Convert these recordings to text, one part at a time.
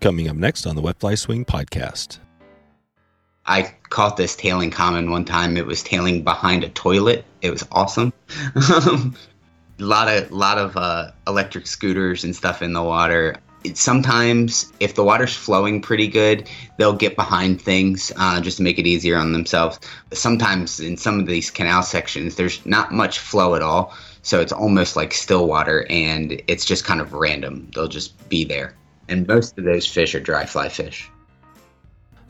Coming up next on the Wet Fly Swing podcast. I caught this tailing common one time. It was tailing behind a toilet. It was awesome. a lot of lot of uh, electric scooters and stuff in the water. It, sometimes, if the water's flowing pretty good, they'll get behind things uh, just to make it easier on themselves. But sometimes, in some of these canal sections, there's not much flow at all, so it's almost like still water, and it's just kind of random. They'll just be there, and most of those fish are dry fly fish.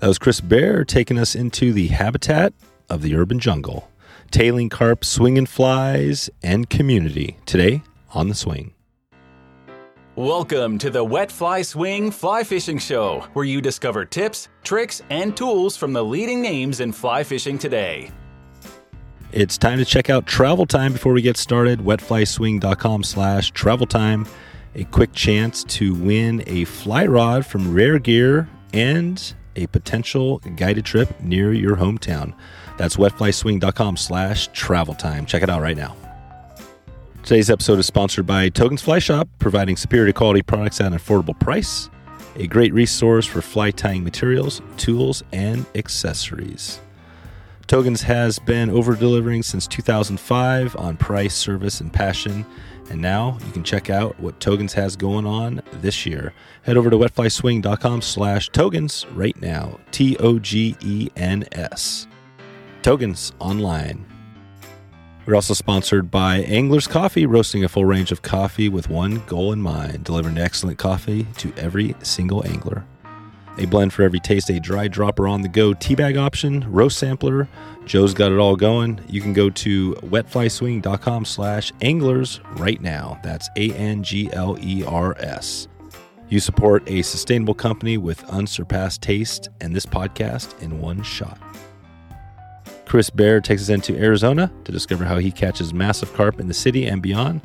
That was Kris Bare taking us into the habitat of the urban jungle, tailing carp, swinging flies, and community today on the swing. Welcome to the Wet Fly Swing Fly Fishing Show, where you discover tips, tricks, and tools from the leading names in fly fishing today. It's time to check out Travel Time before we get started. Wetflyswing.com slash travel time. A quick chance to win a fly rod from Rare Gear and a potential guided trip near your hometown. That's wetflyswing.com slash travel time. Check it out right now. Today's episode is sponsored by Togens Fly Shop, providing superior quality products at an affordable price. A great resource for fly tying materials, tools, and accessories. Togens has been over delivering since 2005 on price, service, and passion. And now you can check out what Togens has going on this year. Head over to wetflyswing.com slash Togens right now. T O G E N S. Togens online. We're also sponsored by Angler's Coffee, roasting a full range of coffee with one goal in mind delivering excellent coffee to every single angler. A blend for every taste, a dry dropper on the go teabag option, roast sampler. Joe's got it all going. You can go to wetflyswing.com slash anglers right now. That's A N G L E R S. You support a sustainable company with unsurpassed taste and this podcast in one shot. Kris Bare takes us into Arizona to discover how he catches massive carp in the city and beyond.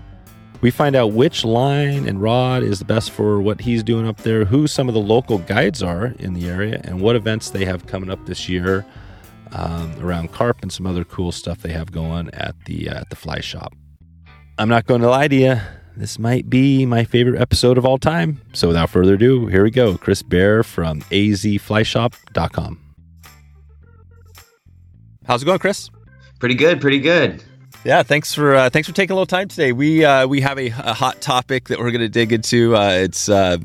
We find out which line and rod is the best for what he's doing up there, who some of the local guides are in the area, and what events they have coming up this year um, around carp and some other cool stuff they have going at the uh, at the fly shop. I'm not going to lie to you. This might be my favorite episode of all time. So without further ado, here we go. Kris Bare from azflyshop.com. How's it going, Kris? Pretty good, pretty good. Yeah, thanks for uh, thanks for taking a little time today. We uh, we have a, a, hot topic that we're going to dig into. Uh, it's uh,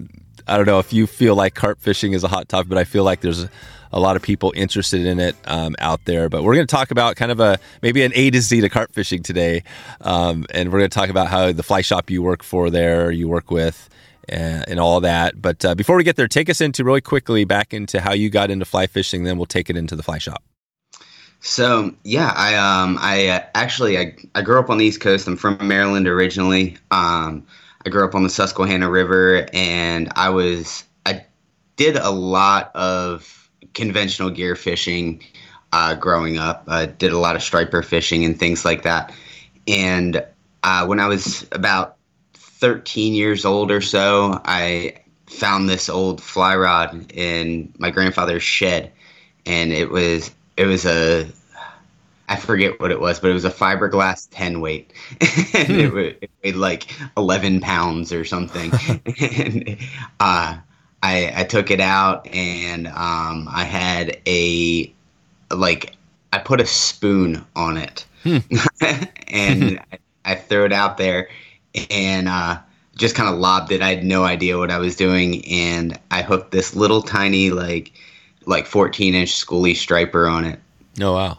I don't know if you feel like carp fishing is a hot topic, but I feel like there's a, lot of people interested in it um, out there. But we're going to talk about kind of a maybe an A to Z to carp fishing today, um, and we're going to talk about how the fly shop you work for there, you work with. And, and all that. But uh, before we get there, take us into really quickly back into how you got into fly fishing. Then we'll take it into the fly shop. So yeah, I um I uh, actually I, I grew up on the East Coast. I'm from Maryland originally. Um, I grew up on the Susquehanna River, and I was I did a lot of conventional gear fishing uh, growing up. I did a lot of striper fishing and things like that. And uh, when I was about 13 years old or so, I found this old fly rod in my grandfather's shed, and it was it was a I forget what it was, but it was a fiberglass 10 weight. and hmm. it, it, weighed like 11 pounds or something. and uh, I, I took it out and um, I had a, like, I put a spoon on it. Hmm. and I, I threw it out there and uh, just kind of lobbed it. I had no idea what I was doing. And I hooked this little tiny, like, like 14 inch schoolie striper on it. Oh wow!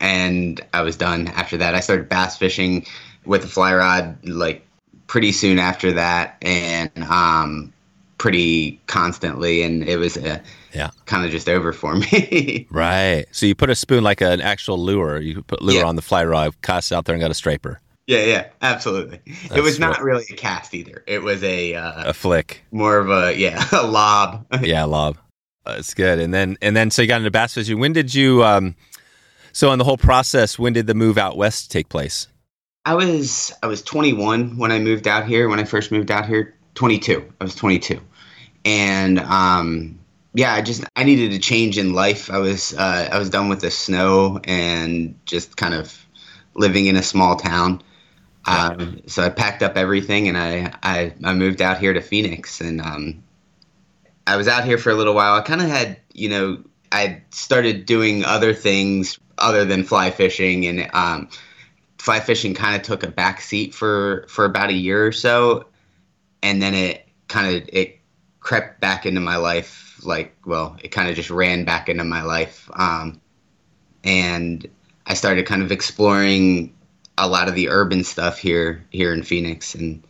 And I was done after that. I started bass fishing with a fly rod like pretty soon after that, and um, pretty constantly, and it was a yeah kind of just over for me. right. So you put a spoon like an actual lure. You put lure yeah. on the fly rod, cast out there, and got a striper. Yeah, yeah, absolutely. That's it was not really a cast either. It was a uh, a flick, more of a yeah, a lob. yeah, lob. That's good. And then and then so you got into bass fishing. When did you um so on the whole process, when did the move out west take place? I was I was 21 when I moved out here. When I first moved out here, 22. I was 22, and um, yeah, I just I needed a change in life. I was uh, I was done with the snow and just kind of living in a small town. Um, so I packed up everything and I, I I moved out here to Phoenix and um, I was out here for a little while. I kind of had, you know, I started doing other things other than fly fishing, and um, fly fishing kind of took a back seat for for about a year or so, and then it kind of it crept back into my life. Like, well, it kind of just ran back into my life, um, and I started kind of exploring a lot of the urban stuff here here in Phoenix, and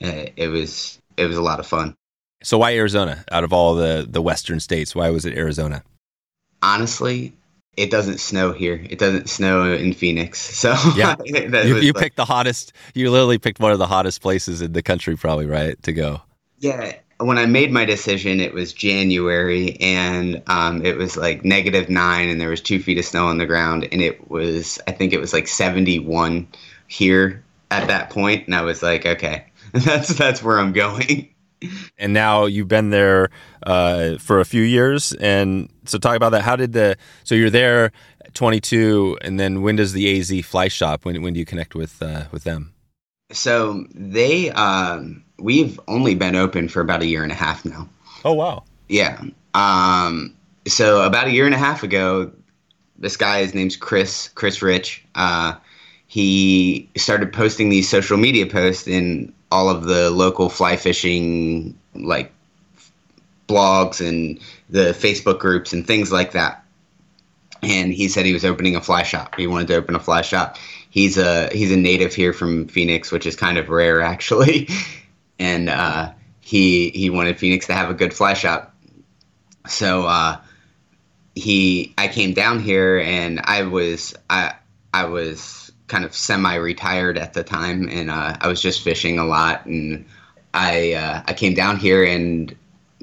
uh, it was it was a lot of fun. So why Arizona? Out of all the the western states, why was it Arizona? Honestly, it doesn't snow here. It doesn't snow in Phoenix. So yeah, you, you like, picked the hottest. You literally picked one of the hottest places in the country, probably right to go. Yeah, when I made my decision, it was January, and um, it was like negative nine, and there was two feet of snow on the ground, and it was I think it was like seventy one here at that point, and I was like, okay, that's that's where I'm going. And now you've been there uh, for a few years, and so talk about that. How did the so you're there 22, and then when does the AZ Fly Shop? When when do you connect with uh, with them? So they um, we've only been open for about a year and a half now. Oh wow! Yeah. Um, so about a year and a half ago, this guy, his name's Chris, Chris Rich. Uh, he started posting these social media posts in all of the local fly fishing like blogs and the Facebook groups and things like that. And he said he was opening a fly shop. He wanted to open a fly shop. He's a he's a native here from Phoenix, which is kind of rare actually. and uh, he he wanted Phoenix to have a good fly shop. So uh, he I came down here and I was I I was kind of semi-retired at the time and uh, I was just fishing a lot and I uh, I came down here and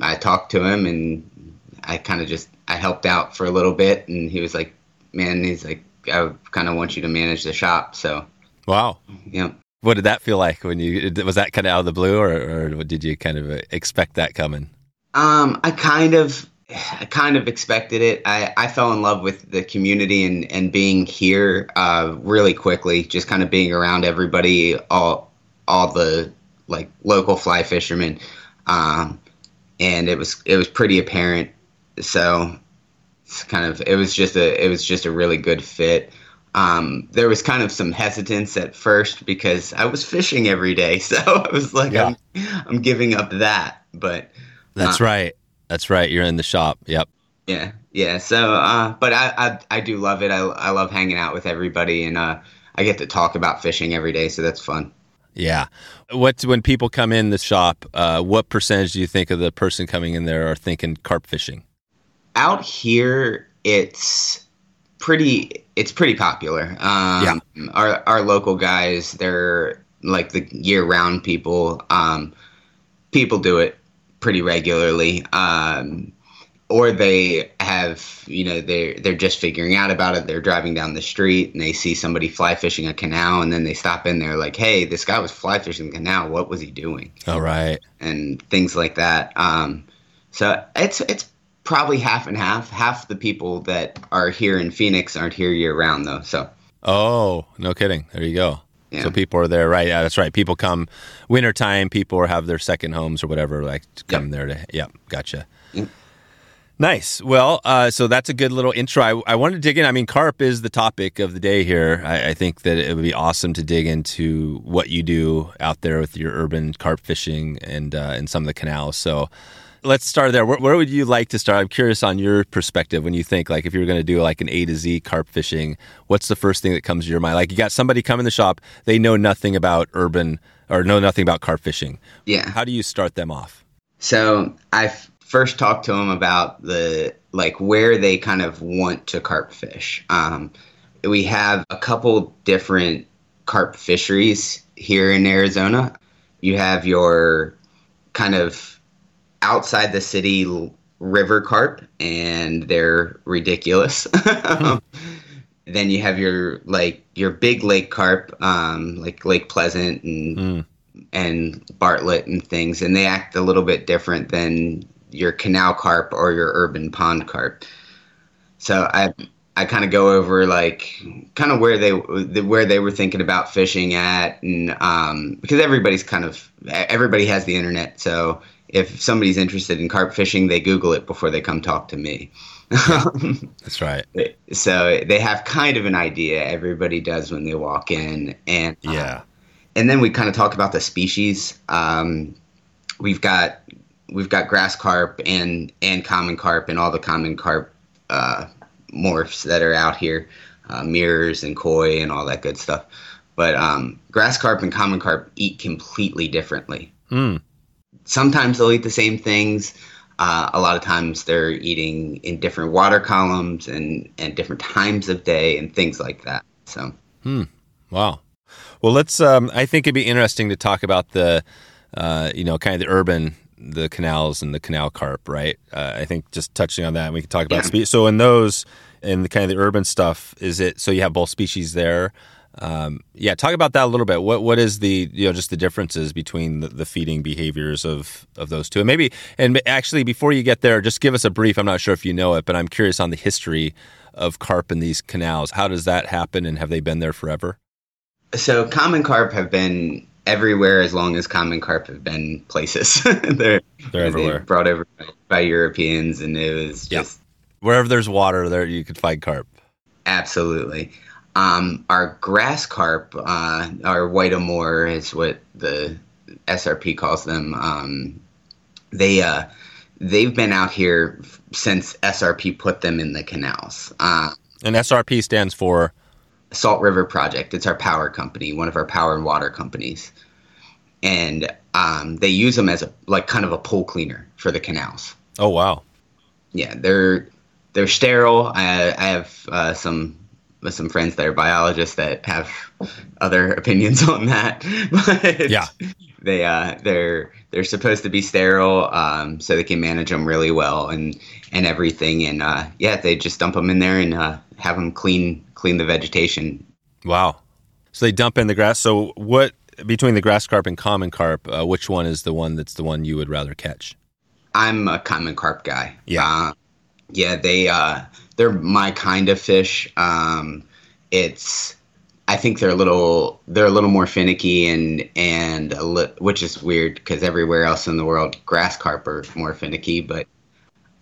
I talked to him and I kind of just I helped out for a little bit and he was like man he's like I kind of want you to manage the shop so. Wow. Yeah. What did that feel like when you was that kind of out of the blue, or, or did you kind of expect that coming? Um, I kind of, I kind of expected it. I, I fell in love with the community and, and being here uh, really quickly. Just kind of being around everybody, all all the like local fly fishermen, um, and it was it was pretty apparent. So it's kind of it was just a it was just a really good fit um, there was kind of some hesitance at first because I was fishing every day, so I was like, yeah. I'm, I'm, giving up that. But that's uh, right, that's right. You're in the shop. Yep. Yeah, yeah. So, uh, but I, I, I do love it. I, I love hanging out with everybody, and uh, I get to talk about fishing every day, so that's fun. Yeah. What when people come in the shop? Uh, what percentage do you think of the person coming in there are thinking carp fishing? Out here, it's pretty it's pretty popular. Um, yeah. Our our local guys, they're like the year round people. Um, people do it pretty regularly. Um, or they have, you know, they they're just figuring out about it. They're driving down the street and they see somebody fly fishing a canal, and then they stop in there like, "Hey, this guy was fly fishing the canal. What was he doing?" All right, and things like that. Um, so it's it's probably half and half. Half the people that are here in Phoenix aren't here year round though. So. Oh, no kidding. There you go. Yeah. So people are there, right? Yeah, that's right. People come wintertime, people have their second homes or whatever, like come yep. there to, yeah, gotcha. Yep. Nice. Well, uh, so that's a good little intro. I, I want to dig in. I mean, carp is the topic of the day here. I, I, think that it would be awesome to dig into what you do out there with your urban carp fishing and uh, and some of the canals. So let's start there. Where, where, would you like to start? I'm curious on your perspective when you think like if you were going to do like an A to Z carp fishing, what's the first thing that comes to your mind? Like you got somebody come in the shop, they know nothing about urban or know nothing about carp fishing. Yeah. How do you start them off? So I first talked to them about the like where they kind of want to carp fish. Um, we have a couple different carp fisheries here in Arizona. You have your kind of outside the city river carp, and they're ridiculous. then you have your like your big lake carp, um, like Lake Pleasant and mm. and Bartlett and things, and they act a little bit different than your canal carp or your urban pond carp. So I I kind of go over like kind of where they where they were thinking about fishing at, and um, because everybody's kind of everybody has the internet, so if somebody's interested in carp fishing, they Google it before they come talk to me. That's right. So they have kind of an idea. Everybody does when they walk in, and uh, Yeah. and then we kind of talk about the species. Um, we've got we've got grass carp and and common carp and all the common carp uh, morphs that are out here, uh, mirrors and koi and all that good stuff. But um, grass carp and common carp eat completely differently. Mm. Sometimes they'll eat the same things. Uh, a lot of times they're eating in different water columns and, and different times of day and things like that. So hmm. Wow. Well, let's. Um, I think it'd be interesting to talk about the, uh, you know, kind of the urban, the canals and the canal carp, right? Uh, I think just touching on that, and we can talk about Yeah. spe- So in those, in the kind of the urban stuff, is it so you have both species there? Um, yeah, talk about that a little bit. What what is the you know just the differences between the, the feeding behaviors of of those two? And maybe and actually before you get there, just give us a brief. I'm not sure if you know it, but I'm curious on the history of carp in these canals. How does that happen, and have they been there forever? So common carp have been everywhere as long as common carp have been places. they're They're everywhere. brought over by, Europeans, and it was Yeah. just Wherever there's water, there you could find carp. absolutely. Um, our grass carp, uh, our white amur is what the SRP calls them. Um, they uh, they've been out here f- since SRP put them in the canals. Uh, And SRP stands for Salt River Project. It's our power company, one of our power and water companies, and um, they use them as a like kind of a pool cleaner for the canals. oh wow, Yeah, they're they're sterile. I, I have uh, some some friends that are biologists that have other opinions on that. but Yeah. they uh, they're they're supposed to be sterile, um, so they can manage them really well and and everything. And uh, yeah, they just dump them in there and uh, have them clean clean the vegetation. wow. So they dump in the grass. So what between the grass carp and common carp, uh, which one is the one that's the one you would rather catch? I'm a common carp guy. Yeah. Uh, yeah, they uh, they're my kind of fish. Um, it's I think they're a little they're a little more finicky and and a li- which is weird because everywhere else in the world grass carp are more finicky, but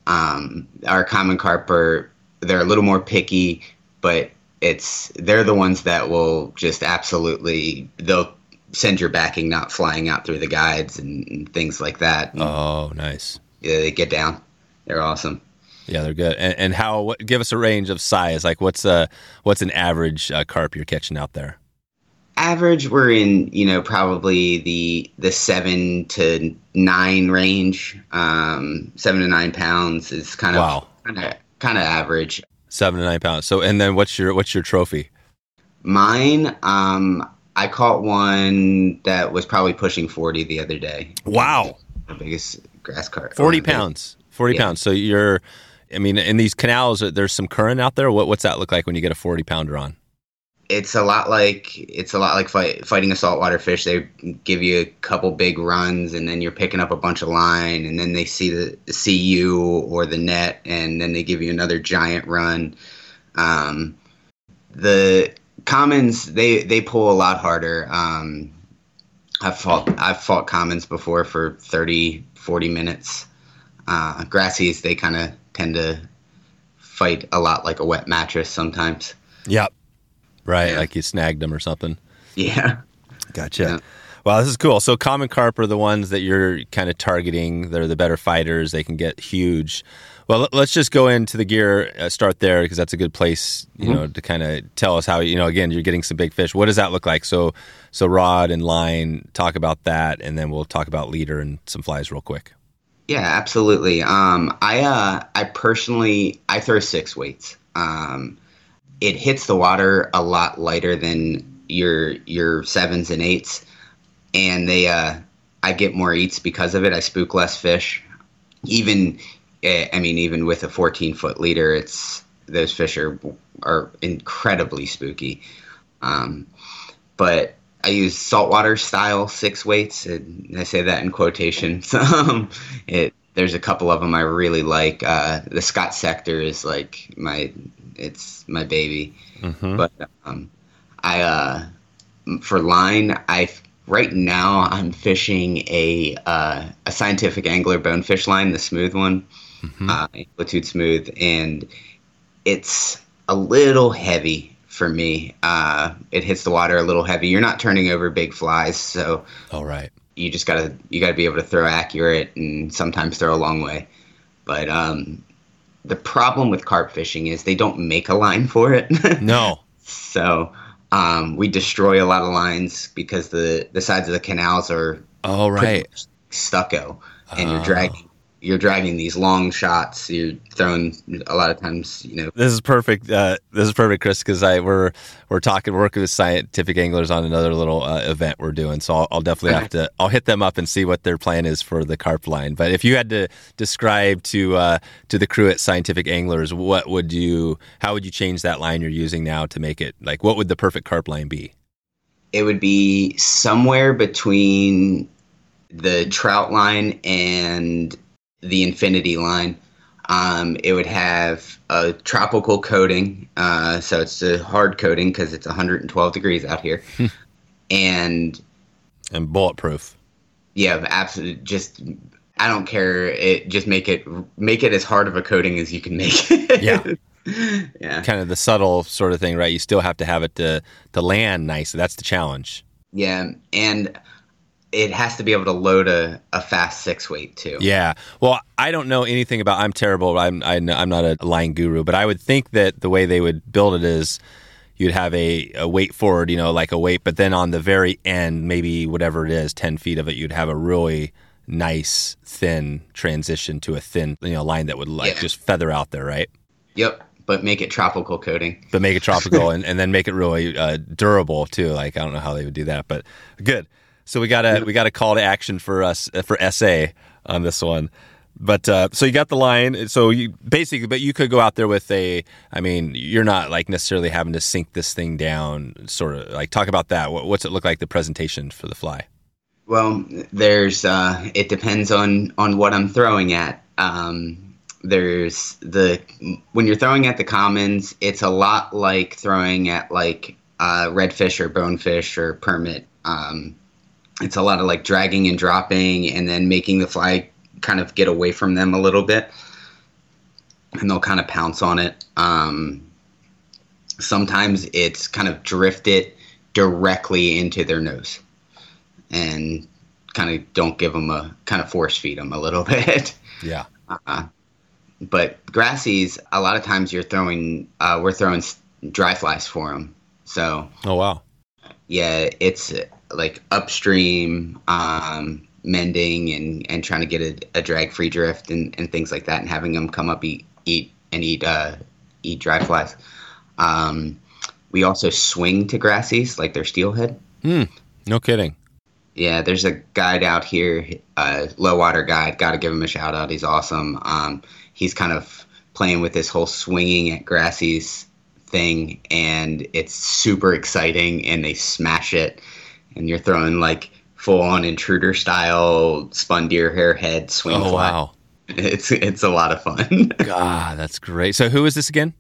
um, our common carp are they're a little more picky, but it's they're the ones that will just absolutely they'll send your backing not flying out through the guides and, and things like that. Oh, nice. Yeah, they get down. They're awesome. Yeah, they're good. And, and how? What, give us a range of size. Like what's a what's an average uh, carp you're catching out there? Average, we're in you know probably the the seven to nine range. Um, seven to nine pounds is kind of Wow. kind of kind of average. Seven to nine pounds. So and then what's your what's your trophy? Mine, um, I caught one that was probably pushing forty the other day. Wow, The biggest grass carp. forty pounds. Forty Yeah. pounds. So you're. I mean, in these canals, there's some current out there. What, what's that look like when you get a forty pounder on? it's a lot like it's a lot like fight, fighting a saltwater fish. They give you a couple big runs, and then you're picking up a bunch of line, and then they see the see you or the net, and then they give you another giant run. Um, the commons they they pull a lot harder. Um, I've fought I've fought commons before for 30, 40 minutes. Uh, grassies they kind of tend to fight a lot like a wet mattress sometimes. Yep. Right, Yeah. like you snagged them or something. Yeah. Gotcha. Yeah. Wow, this is cool. So common carp are the ones that you're kind of targeting. They're the better fighters. They can get huge. Well, let- let's just go into the gear. Uh, start there because that's a good place, you know, to kind of tell us how you know. Again, you're getting some big fish. What does that look like? So, so rod and line. Talk about that, and then we'll talk about leader and some flies real quick. Yeah, absolutely. Um, I uh, I personally I throw six weights. Um, it hits the water a lot lighter than your your sevens and eights, and they uh, I get more eats because of it. I spook less fish. Even eh, I mean, even with a 14 foot leader, it's those fish are are incredibly spooky. Um, but I use saltwater style six weights. And I say that in quotations. Um, it there's a couple of them I really like. Uh, the Scott Sector is like my it's my baby. Mm-hmm. But um, I uh, for line I right now I'm fishing a uh, a scientific angler bonefish line, the smooth one, mm-hmm. uh, amplitude smooth, and it's a little heavy for me. Uh, it hits the water a little heavy. You're not turning over big flies, so all right. You just gotta you gotta be able to throw accurate and sometimes throw a long way. But um, the problem with carp fishing is they don't make a line for it. no. so um, we destroy a lot of lines because the the sides of the canals are all right stucco, and you're dragging you're dragging these long shots. You're throwing a lot of times, you know. This is perfect. Uh, this is perfect, Kris, because I we're we're talking working with scientific anglers on another little uh, event we're doing. So I'll, I'll definitely have to. I'll hit them up and see what their plan is for the carp line. But if you had to describe to uh, to the crew at Scientific Anglers, what would you? How would you change that line you're using now to make it like? What would the perfect carp line be? It would be somewhere between the trout line and the Infinity line. Um, it would have a tropical coating, uh, so it's a hard coating because it's 112 degrees out here, and and bulletproof. Yeah, absolutely. Just I don't care. It just make it make it as hard of a coating as you can make it. Yeah. yeah. Kind of the subtle sort of thing, right? You still have to have it to to land nice. That's the challenge. Yeah, and it has to be able to load a, a fast six weight too. Yeah. Well, I don't know anything about. I'm terrible. I'm I, am i am not a line guru, but I would think that the way they would build it is you'd have a, a weight forward, you know, like a weight, but then on the very end, maybe whatever it is, ten feet of it, you'd have a really nice thin transition to a thin you know line that would like yeah. just feather out there, right? Yep but make it tropical coating. But make it tropical and, and then make it really uh, durable too. Like I don't know how they would do that, but good. So we got a we got a call to action for us for SA on this one. But uh, so you got the line. So you basically, but you could go out there with a. I mean, you're not like necessarily having to sink this thing down. Sort of like talk about that. What's it look like the presentation for the fly? Well, there's. Uh, it depends on on what I'm throwing at. Um, there's the when you're throwing at the commons, it's a lot like throwing at like uh, redfish or bonefish or permit. Um, it's a lot of like dragging and dropping and then making the fly kind of get away from them a little bit. And they'll kind of pounce on it. Um, sometimes it's kind of drift it directly into their nose and kind of don't give them a kind of force feed them a little bit. Yeah. Uh, but grassies a lot of times you're throwing uh, we're throwing dry flies for them so oh wow. Yeah it's like upstream um, mending and, and trying to get a, a drag free drift and, and things like that and having them come up eat eat and eat uh, eat dry flies. Um, we also swing to grassies like their steelhead. Hmm. No kidding. Yeah, there's a guide out here, uh, low water guide. Got to give him a shout out. He's awesome. Um, he's kind of playing with this whole swinging at grassies thing, and it's super exciting. And they smash it and you're throwing like full on intruder style spun deer hair head swing. Oh fly. wow! It's it's a lot of fun. God, that's great. So who is this again?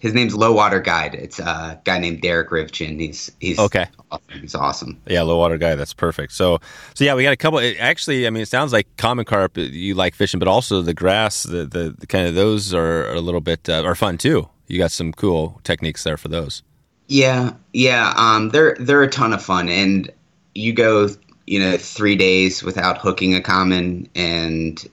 His name's Low Water Guide. It's a guy named Derek Rivchin. He's he's okay. Awesome. He's awesome. Yeah, Low Water Guide. That's perfect. So so yeah, we got a couple. Actually, I mean, it sounds like common carp. You like fishing, but also the grass. The the, the kind of those are a little bit uh, are fun too. You got some cool techniques there for those. Yeah, yeah. Um, they're they're a ton of fun, and you go, you know, three days without hooking a common, and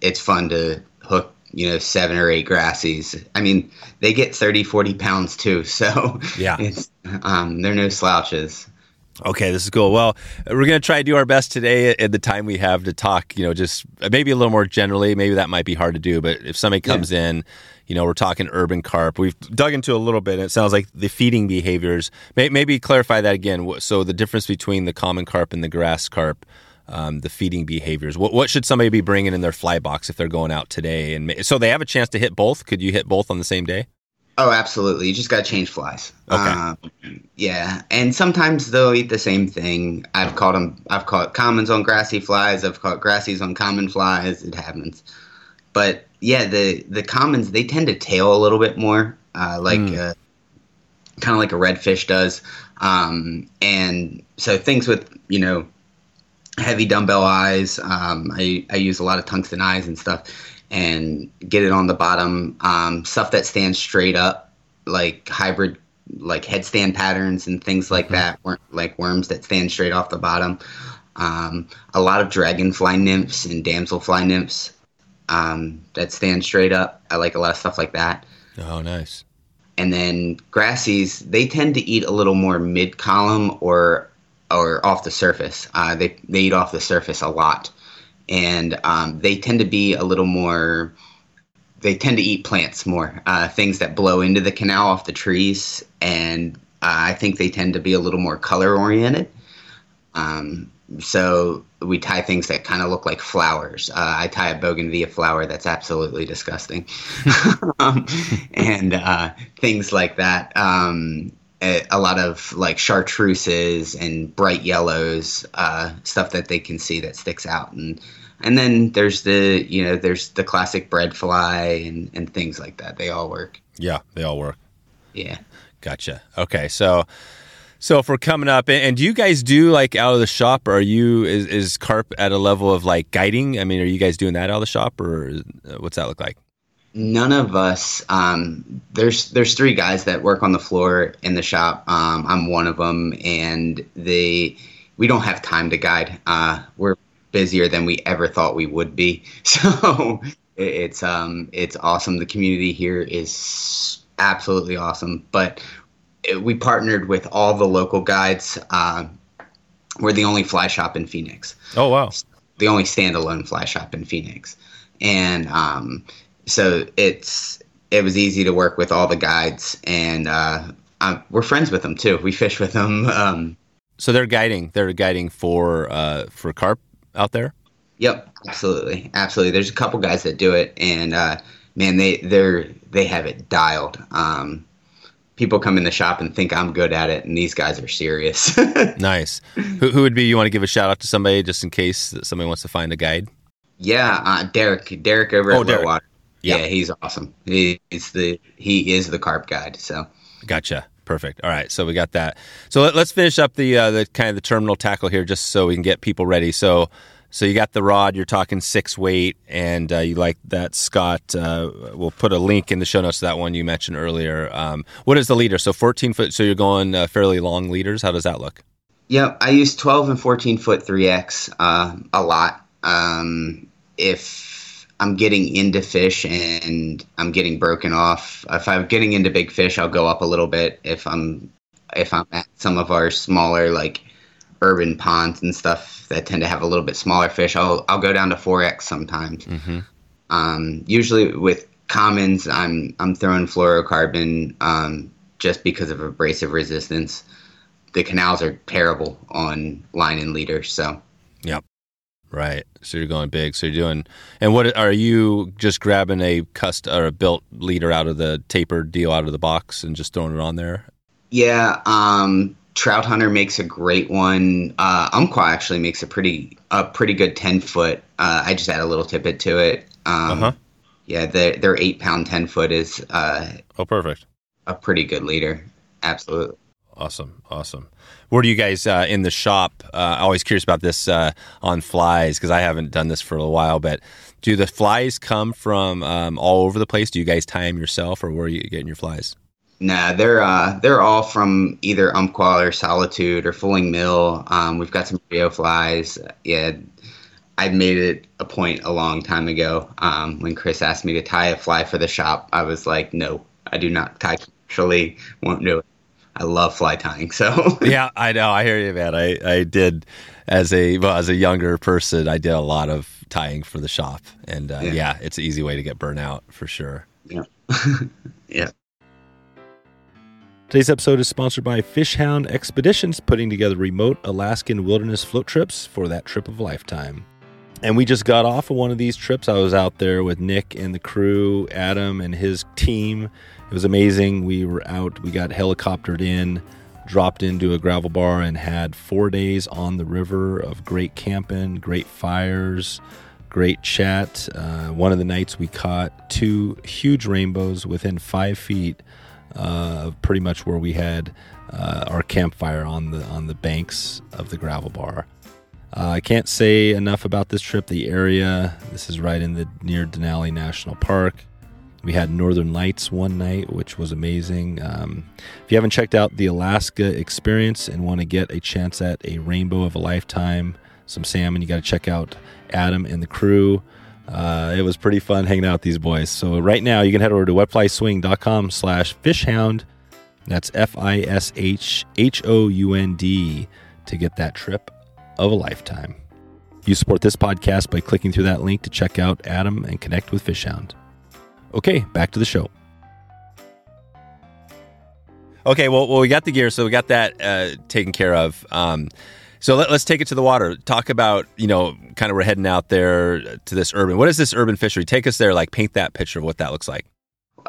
it's fun to hook, you know, seven or eight grassies. I mean, they get 30, 40 pounds too, so yeah, it's um, they're no slouches. Okay, this is cool. Well, we're going to try to do our best today at the time we have to talk, you know, just maybe a little more generally. Maybe that might be hard to do, but if somebody comes yeah. in, you know, we're talking urban carp. We've dug into a little bit. And it sounds like the feeding behaviors. maybe clarify that again. So the difference between the common carp and the grass carp, um, the feeding behaviors. What, what should somebody be bringing in their fly box if they're going out today? And so they have a chance to hit both. Could you hit both on the same day? Oh, absolutely. You just got to change flies. Okay. Um, yeah, and sometimes they'll eat the same thing. I've caught them. I've caught commons on grassy flies. I've caught grassies on common flies. It happens. But yeah, the the commons they tend to tail a little bit more, uh, like mm. uh, kind of like a redfish does. Um, and so things with you know, heavy dumbbell eyes. Um, I, I use a lot of tungsten eyes and stuff and get it on the bottom. Um, stuff that stands straight up, like hybrid, like headstand patterns and things like mm-hmm. that, like worms that stand straight off the bottom. Um, a lot of dragonfly nymphs and damselfly nymphs um, that stand straight up. I like a lot of stuff like that. Oh, nice. And then grassies, they tend to eat a little more mid column or or off the surface. Uh, they they eat off the surface a lot, and um, they tend to be a little more. They tend to eat plants more, uh, things that blow into the canal off the trees, and uh, I think they tend to be a little more color oriented. Um, so we tie things that kind of look like flowers. Uh, I tie a bougainvillea flower that's absolutely disgusting, um, and uh, things like that. Um, a lot of like chartreuses and bright yellows, uh, stuff that they can see that sticks out, and and then there's the you know there's the classic bread fly and and things like that. They all work. Yeah, they all work. Yeah. Gotcha. Okay, so so if we're coming up, and do you guys do like out of the shop? Or are you is, is carp at a level of like guiding? I mean, are you guys doing that out of the shop, or what's that look like? None of us. Um, there's there's three guys that work on the floor in the shop. Um, I'm one of them, and they we don't have time to guide. Uh, we're busier than we ever thought we would be. So it's um it's awesome. The community here is absolutely awesome, but we partnered with all the local guides. Uh, we're the only fly shop in Phoenix. Oh wow! The only standalone fly shop in Phoenix, and um, so it's it was easy to work with all the guides, and uh, we're friends with them too. We fish with them. Um, so they're guiding. They're guiding for uh, for carp out there. Yep, absolutely, absolutely. There's a couple guys that do it, and uh, man, they they're they have it dialed. Um, people come in the shop and think I'm good at it, and these guys are serious. nice. Who, who would be? You want to give a shout out to somebody just in case somebody wants to find a guide? Yeah, uh, Derek. Derek over oh, at Derek. Water. Yeah. he's awesome. He's the he is the carp guide. So gotcha. Perfect. All right, so we got that. So let, us finish up the uh, the kind of the terminal tackle here, just so we can get people ready. So so you got the rod. You're talking six weight, and uh, you like that, Scott. Uh, we'll put a link in the show notes to that one you mentioned earlier. Um, what is the leader? So 14 foot. So you're going uh, fairly long leaders. How does that look? Yeah, I use 12 and 14 foot 3x uh, a lot. Um, if I'm getting into fish and I'm getting broken off, if I'm getting into big fish, I'll go up a little bit. If I'm if I'm at some of our smaller like urban ponds and stuff that tend to have a little bit smaller fish, I'll I'll go down to 4x sometimes. Mm-hmm. Um, usually with commons, I'm I'm throwing fluorocarbon um, just because of abrasive resistance. The canals are terrible on line and leader, so. Yep. Right. So you're going big. So you're doing, and what are you just grabbing a cust or a built leader out of the tapered deal out of the box and just throwing it on there? Yeah. Um, Trout Hunter makes a great one. Uh, Umpqua actually makes a pretty a pretty good ten foot. Uh, I just add a little tippet to it. Um, uh-huh. Yeah, their their eight pound ten foot is uh, oh perfect. A pretty good leader. Absolutely. Awesome, awesome. Where do you guys uh, in the shop? Uh, always curious about this uh, on flies because I haven't done this for a while. But do the flies come from um, all over the place? Do you guys tie them yourself, or where are you getting your flies? Nah, they're uh, they're all from either Umpqua or Solitude or Fulling Mill. Um, we've got some Rio flies. Yeah, I made it a point a long time ago um, when Chris asked me to tie a fly for the shop. I was like, no, I do not tie commercially. Won't do it. I love fly tying. So yeah, I know. I hear you, man. I, I did as a well as a younger person. I did a lot of tying for the shop, and uh, yeah. yeah, it's an easy way to get burnt out for sure. Yeah, yeah. Today's episode is sponsored by Fishhound Expeditions, putting together remote Alaskan wilderness float trips for that trip of a lifetime. And we just got off of one of these trips. I was out there with Nick and the crew, Adam and his team. It was amazing. We were out, we got helicoptered in, dropped into a gravel bar, and had four days on the river of great camping, great fires, great chat. Uh, one of the nights we caught two huge rainbows within five feet uh, pretty much where we had uh, our campfire on the on the banks of the gravel bar. Uh, I can't say enough about this trip. The area. This is right in the near Denali National Park. We had Northern Lights one night, which was amazing. Um, if you haven't checked out the Alaska experience and want to get a chance at a rainbow of a lifetime, some salmon, you got to check out Adam and the crew. Uh, it was pretty fun hanging out with these boys. So right now you can head over to wetflyswing.com slash fishhound. That's F-I-S-H-H-O-U-N-D to get that trip of a lifetime. You support this podcast by clicking through that link to check out Adam and connect with Fishhound. Okay, back to the show. Okay, well, well, we got the gear, so we got that uh, taken care of. Um, so let, us take it to the water. Talk about, you know, kind of we're heading out there to this urban. What is this urban fishery? Take us there, like paint that picture of what that looks like.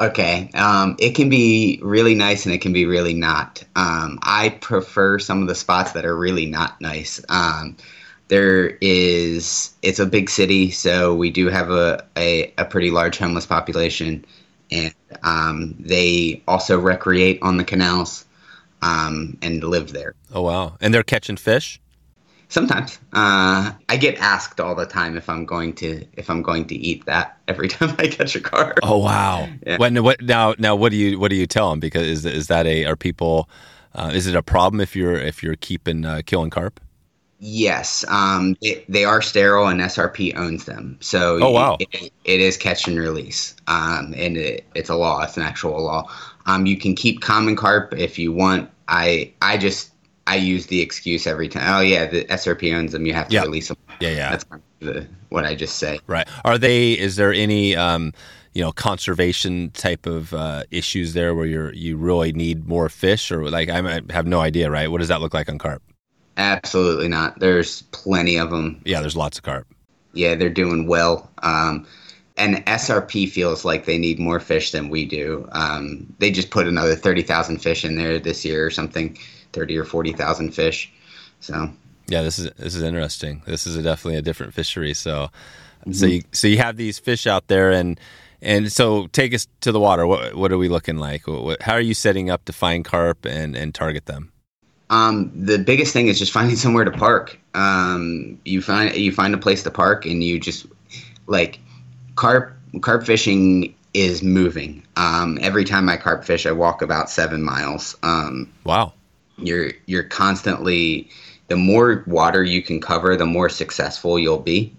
Okay. Um, it can be really nice and it can be really not. Um, I prefer some of the spots that are really not nice. Um, there is, it's a big city, so we do have a, a, a pretty large homeless population. And um, they also recreate on the canals um, and live there. Oh, wow. And they're catching fish? Sometimes uh, I get asked all the time if I'm going to if I'm going to eat that every time I catch a carp. Oh wow! Yeah. When what now? Now what do you what do you tell them? Because is is that a are people? Uh, is it a problem if you're if you're keeping uh, killing carp? Yes, um, it, they are sterile, and SRP owns them. So oh wow, it, it is catch and release, um, and it, it's a law. It's an actual law. Um, you can keep common carp if you want. I I just I use the excuse every time. Oh yeah, the SRP owns them. You have to release them. Yeah, yeah. That's the, what I just say. Right. Are they? Is there any? Um, you know, conservation type of uh, issues there where you're you really need more fish, or like I have no idea. Right. What does that look like on carp? Absolutely not. There's plenty of them. Yeah, there's lots of carp. Yeah, they're doing well. Um, and SRP feels like they need more fish than we do. Um, they just put another thirty thousand fish in there this year or something thirty or forty thousand fish. So yeah, this is this is interesting. This is a, definitely a different fishery. So mm-hmm. so you so you have these fish out there and. And so, take us to the water. What what are we looking like? What, how are you setting up to find carp and, and target them? Um, the biggest thing is just finding somewhere to park. Um, you find you find a place to park, and you just like carp carp fishing is moving. Um, every time I carp fish, I walk about seven miles. Um, wow you're you're constantly the more water you can cover, the more successful you'll be.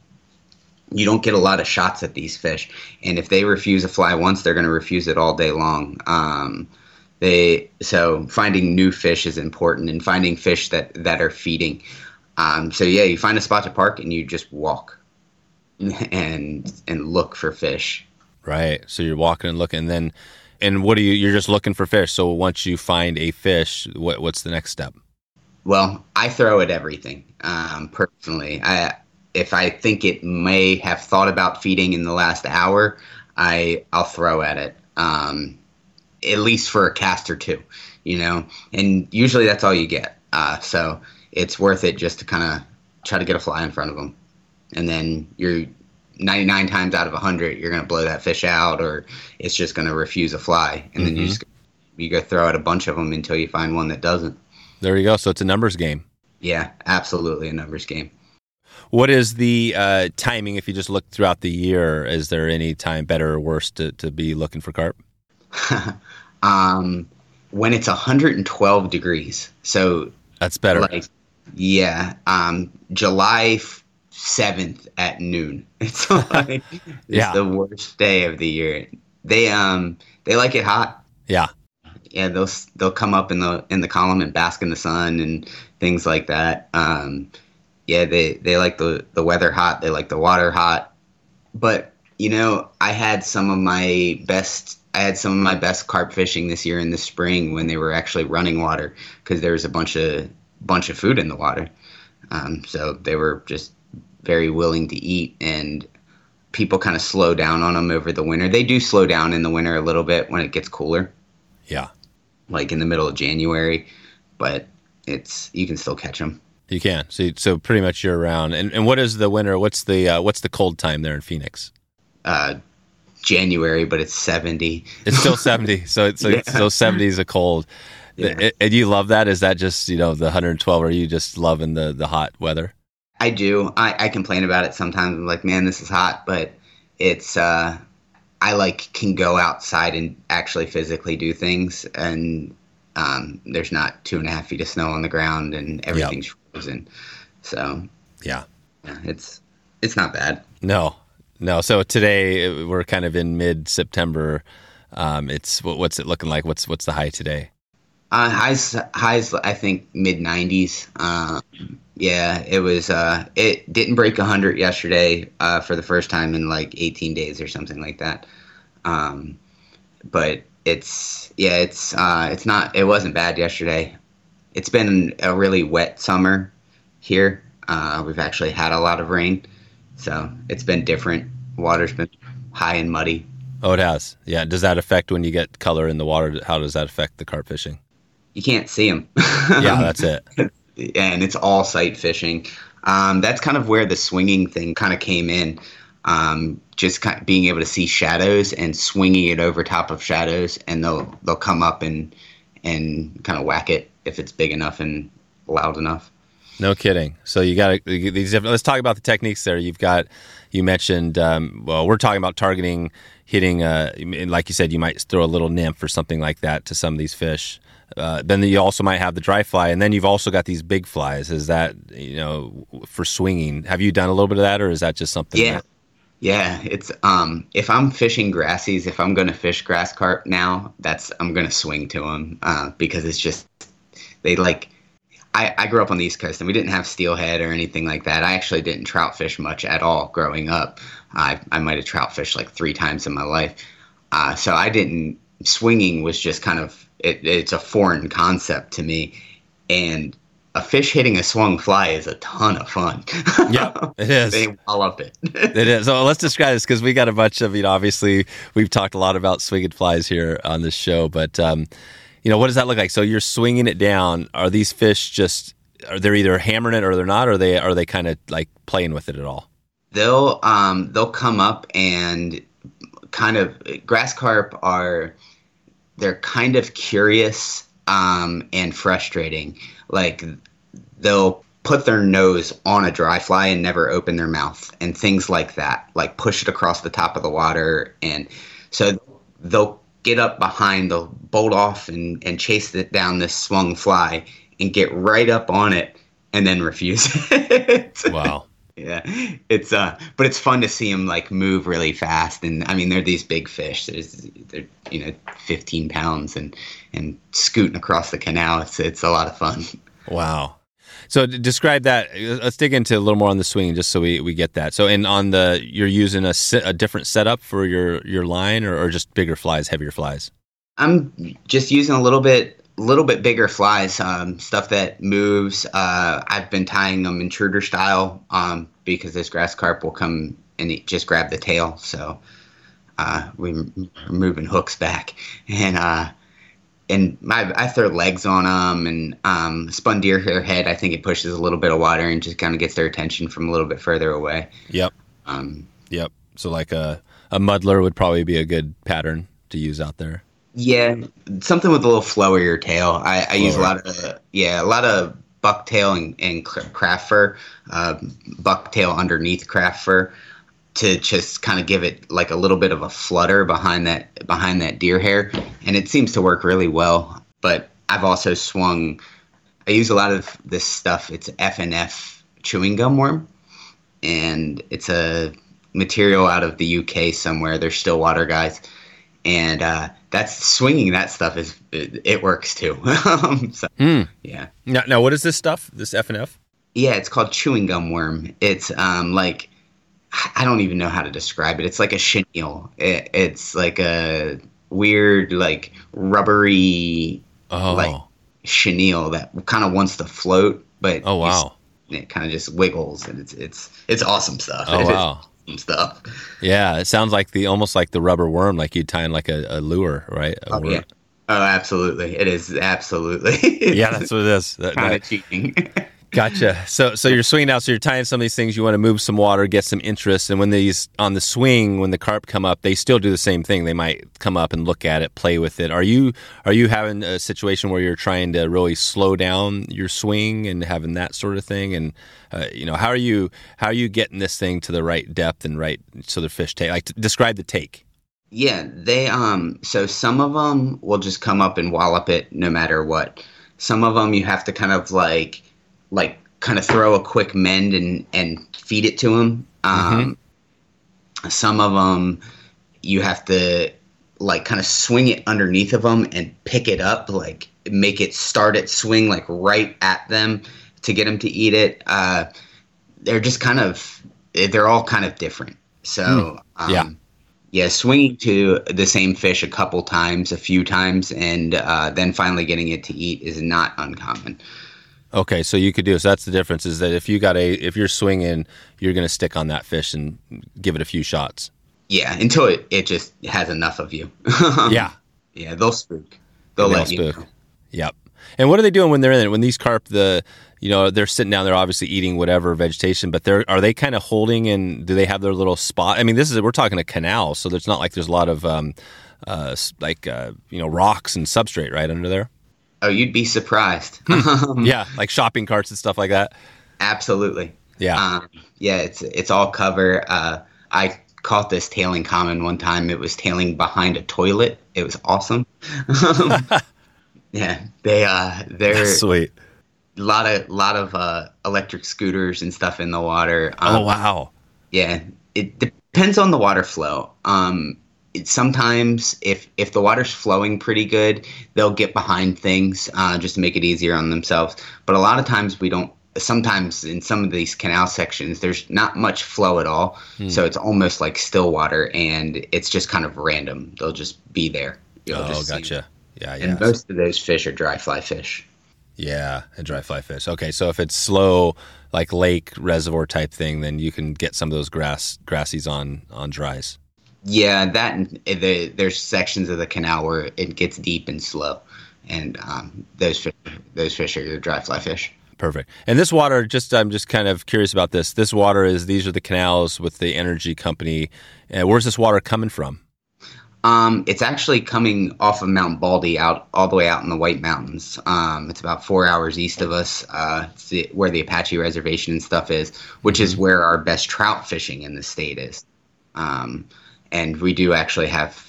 You don't get a lot of shots at these fish, and if they refuse a fly once, they're going to refuse it all day long. They so finding new fish is important, and finding fish that that are feeding. Um, so yeah, you find a spot to park and you just walk and and look for fish. Right. So you're walking and looking, and then and what do you? You're just looking for fish. So once you find a fish, what what's the next step? Well, I throw at everything. Um, personally, I if I think it may have thought about feeding in the last hour, I I'll throw at it. Um, at least for a cast or two, you know. And usually that's all you get. Uh, so it's worth it just to kind of try to get a fly in front of them, and then you're 99 times out of 100 you're going to blow that fish out or it's just going to refuse a fly and mm-hmm. then you mm-hmm. just you go throw out a bunch of them until you find one that doesn't there you go so it's a numbers game yeah absolutely a numbers game what is the uh, timing if you just look throughout the year is there any time better or worse to, to be looking for carp um, when it's 112 degrees so that's better like yeah um, july seventh at noon. It's like it's yeah. the worst day of the year. They um they like it hot. Yeah. Yeah, they'll they'll come up in the in the column and bask in the sun and things like that. Um, yeah, they they like the the weather hot. They like the water hot. But you know, I had some of my best I had some of my best carp fishing this year in the spring when they were actually running water because there was a bunch of bunch of food in the water. Um, so they were just very willing to eat and people kind of slow down on them over the winter. They do slow down in the winter a little bit when it gets cooler. Yeah. Like in the middle of January, but it's you can still catch them. You can. So so pretty much year round. And and what is the winter? What's the uh, what's the cold time there in Phoenix? Uh January, but it's 70. It's still 70. So it's, so Yeah. it's still 70 is a cold. Yeah. And you love that? Is that just, you know, the 112 or are you just loving the, the hot weather? I do. I, I complain about it sometimes. I'm like, man, this is hot, but it's uh, I like can go outside and actually physically do things, and um, there's not two and a half feet of snow on the ground, and everything's frozen. So Yeah. yeah, it's it's not bad. No, no. So today uh, we're kind of in mid September. Um, it's what, what's it looking like? What's what's the high today? Uh, highs highs I think mid 90s. Uh, yeah, it was. Uh, it didn't break 100 yesterday uh, for the first time in like 18 days or something like that. Um, but it's yeah, it's uh, it's not. It wasn't bad yesterday. It's been a really wet summer here. We've actually had a lot of rain, so it's been different. Water's been high and muddy. Oh, it has. Yeah. Does that affect when you get color in the water? How does that affect the carp fishing? You can't see them. Yeah, that's it. and it's all sight fishing. Um, that's kind of where the swinging thing kind of came in. Um, just kind of being able to see shadows and swinging it over top of shadows, and they'll they'll come up and and kind of whack it if it's big enough and loud enough. No kidding. So you got these. different- Let's talk about the techniques there. You've got. You mentioned. Um, well, we're talking about targeting, hitting. Uh, like you said, you might throw a little nymph or something like that to some of these fish. Uh, then you also might have the dry fly, and then you've also got these big flies. Is that you know for swinging? Have you done a little bit of that, or is that just something? Yeah. that- Yeah, it's um if I'm fishing grassies, if I'm gonna fish grass carp now, that's I'm gonna swing to them uh, because it's just they like. I, I grew up on the East Coast and we didn't have steelhead or anything like that. I actually didn't trout fish much at all growing up. I I might have trout fished like three times in my life, uh, so I didn't. Swinging was just kind of it, it's a foreign concept to me, and a fish hitting a swung fly is a ton of fun. Yeah, it is. they wallop it. It is. So let's describe this because we got a bunch of, you know, obviously we've talked a lot about swinging flies here on this show, but, um, you know, what does that look like? So you're swinging it down. Are these fish just, are they either hammering it or they're not? Or are they, are they kind of like playing with it at all? they'll um they'll come up and kind of grass carp are they're kind of curious um and frustrating like they'll put their nose on a dry fly and never open their mouth and things like that like push it across the top of the water and so they'll get up behind they'll bolt off and and chase it down this swung fly and get right up on it and then refuse it Wow. yeah, it's uh, but it's fun to see them like move really fast, and I mean they're these big fish. There's they're you know 15 pounds and and scooting across the canal. It's it's a lot of fun. Wow. So describe that. Let's dig into a little more on the swing, just so we, we get that. So, in on the you're using a, a different setup for your your line, or, or just bigger flies, heavier flies. I'm just using a little bit little bit bigger flies, um, stuff that moves. Uh, I've been tying them intruder style um, because this grass carp will come and just grab the tail. So uh, we're moving hooks back, and uh, and my I throw legs on them and um, spun deer head. I think it pushes a little bit of water and just kind of gets their attention from a little bit further away. Yep. Um, Yep. So like a a muddler would probably be a good pattern to use out there. Yeah, something with a little flowier tail. I, I use a lot of yeah, a lot of bucktail and, and craft fur, uh, bucktail underneath craft fur, to just kind of give it like a little bit of a flutter behind that behind that deer hair, and it seems to work really well. But I've also swung. I use a lot of this stuff. It's F and F chewing gum worm, and it's a material out of the UK somewhere. They're still water guys and uh, that's swinging that stuff is it, it works too. um, so, Hmm. yeah, Now, now, what is this stuff? This F and F? yeah, it's called chewing gum worm. It's um like I don't even know how to describe it. It's like a chenille. It, it's like a weird like rubbery Oh, like chenille that kind of wants to float, but oh wow, it kind of just wiggles and it's it's it's awesome stuff. oh It is wow. awesome stuff. Yeah, it sounds like the almost like the rubber worm, like you'd tie in like a, a lure, right? A Oh, worm. yeah. Oh, absolutely. It is absolutely. yeah, that's what it is. Kind of cheating. Gotcha. So, so you're swinging out. So you're tying some of these things. You want to move some water, get some interest, and when these on the swing, when the carp come up, they still do the same thing. They might come up and look at it, play with it. Are you are you having a situation where you're trying to really slow down your swing and having that sort of thing? And uh, you know, how are you how are you getting this thing to the right depth and right so the fish take? Like, describe the take. Yeah, they um. So some of them will just come up and wallop it no matter what. Some of them you have to kind of like like kind of throw a quick mend and and feed it to them. Um, mm-hmm. Some of them you have to like kind of swing it underneath of them and pick it up, like make it start it swing like right at them to get them to eat it. Uh, they're just kind of they're all kind of different. So mm. um, yeah. Yeah, swinging to the same fish a couple times, a few times, and uh, then finally getting it to eat is not uncommon. Okay, so you could do so. That's the difference is that if you got a if you're swinging, you're going to stick on that fish and give it a few shots. Yeah, until it, it just has enough of you. yeah, yeah, they'll spook. They'll, they'll let spook. you. Know. Yep. And what are they doing when they're in it? When these carp, the you know they're sitting down, they're obviously eating whatever vegetation, but they're are they kind of holding and do they have their little spot? I mean, this is we're talking a canal, so there's not like there's a lot of um, uh, like uh, you know rocks and substrate right under there. Oh, you'd be surprised. Hmm. yeah, like shopping carts and stuff like that. Absolutely. Yeah. Um, yeah, it's it's all cover. Uh, I caught this tailing common one time. It was tailing behind a toilet. It was awesome. yeah, they uh, they're That's sweet. A lot of lot of uh, electric scooters and stuff in the water. Um, oh wow. Yeah, it depends on the water flow. Um, sometimes if if the water's flowing pretty good, they'll get behind things uh, just to make it easier on themselves. But a lot of times we don't. Sometimes in some of these canal sections, there's not much flow at all, hmm. so it's almost like still water, and it's just kind of random. They'll just be there. You'll oh, gotcha. Yeah, yeah. And most of those fish are dry fly fish. Yeah, and dry fly fish. Okay, so if it's slow, like lake reservoir type thing, then you can get some of those grass grassies on on dries. Yeah, that and the, there's sections of the canal where it gets deep and slow, and um, those fish, those fish are your dry fly fish. Perfect. And this water, just I'm just kind of curious about this. This water is these are the canals with the energy company. Uh, where's this water coming from? Um, it's actually coming off of Mount Baldy out all the way out in the White Mountains. Um, it's about four hours east of us, uh, the, where the Apache Reservation and stuff is, which is mm-hmm. where our best trout fishing in the state is. Um, and we do actually have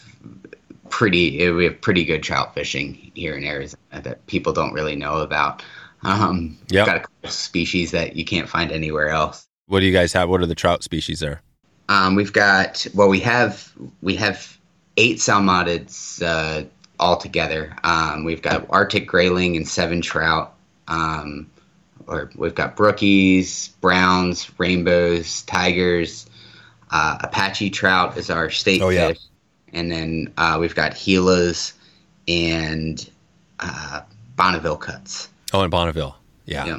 pretty we have pretty good trout fishing here in Arizona that people don't really know about. Um, yeah, got a couple species that you can't find anywhere else. What do you guys have? What are the trout species there? Um, we've got well, we have we have eight salmonids uh, altogether. Um, we've got Arctic grayling and seven trout. Um, or we've got brookies, browns, rainbows, tigers, uh, Apache trout is our state oh, fish, yeah. and then uh, we've got Gilas and uh, Bonneville cuts. Oh, and Bonneville, yeah. yeah.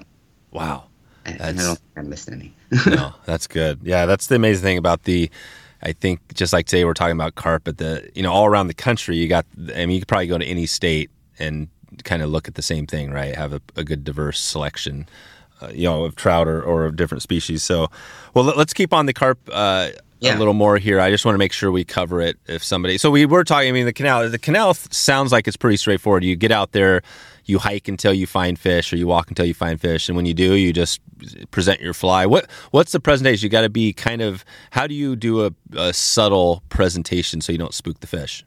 Wow, that's, I don't think I missed any. no, that's good. Yeah, that's the amazing thing about the. I think just like today we're talking about carp, but the you know all around the country you got. I mean, you could probably go to any state and kind of look at the same thing, right? Have a, a good diverse selection. Uh, you know, of trout or, or of different species. So, well, let, us keep on the carp uh, yeah. a little more here. I just want to make sure we cover it. If somebody, so we were talking. I mean, the canal. The canal sounds like it's pretty straightforward. You get out there, you hike until you find fish, or you walk until you find fish, and when you do, you just present your fly. What What's the presentation? You got to be kind of. How do you do a, a subtle presentation so you don't spook the fish?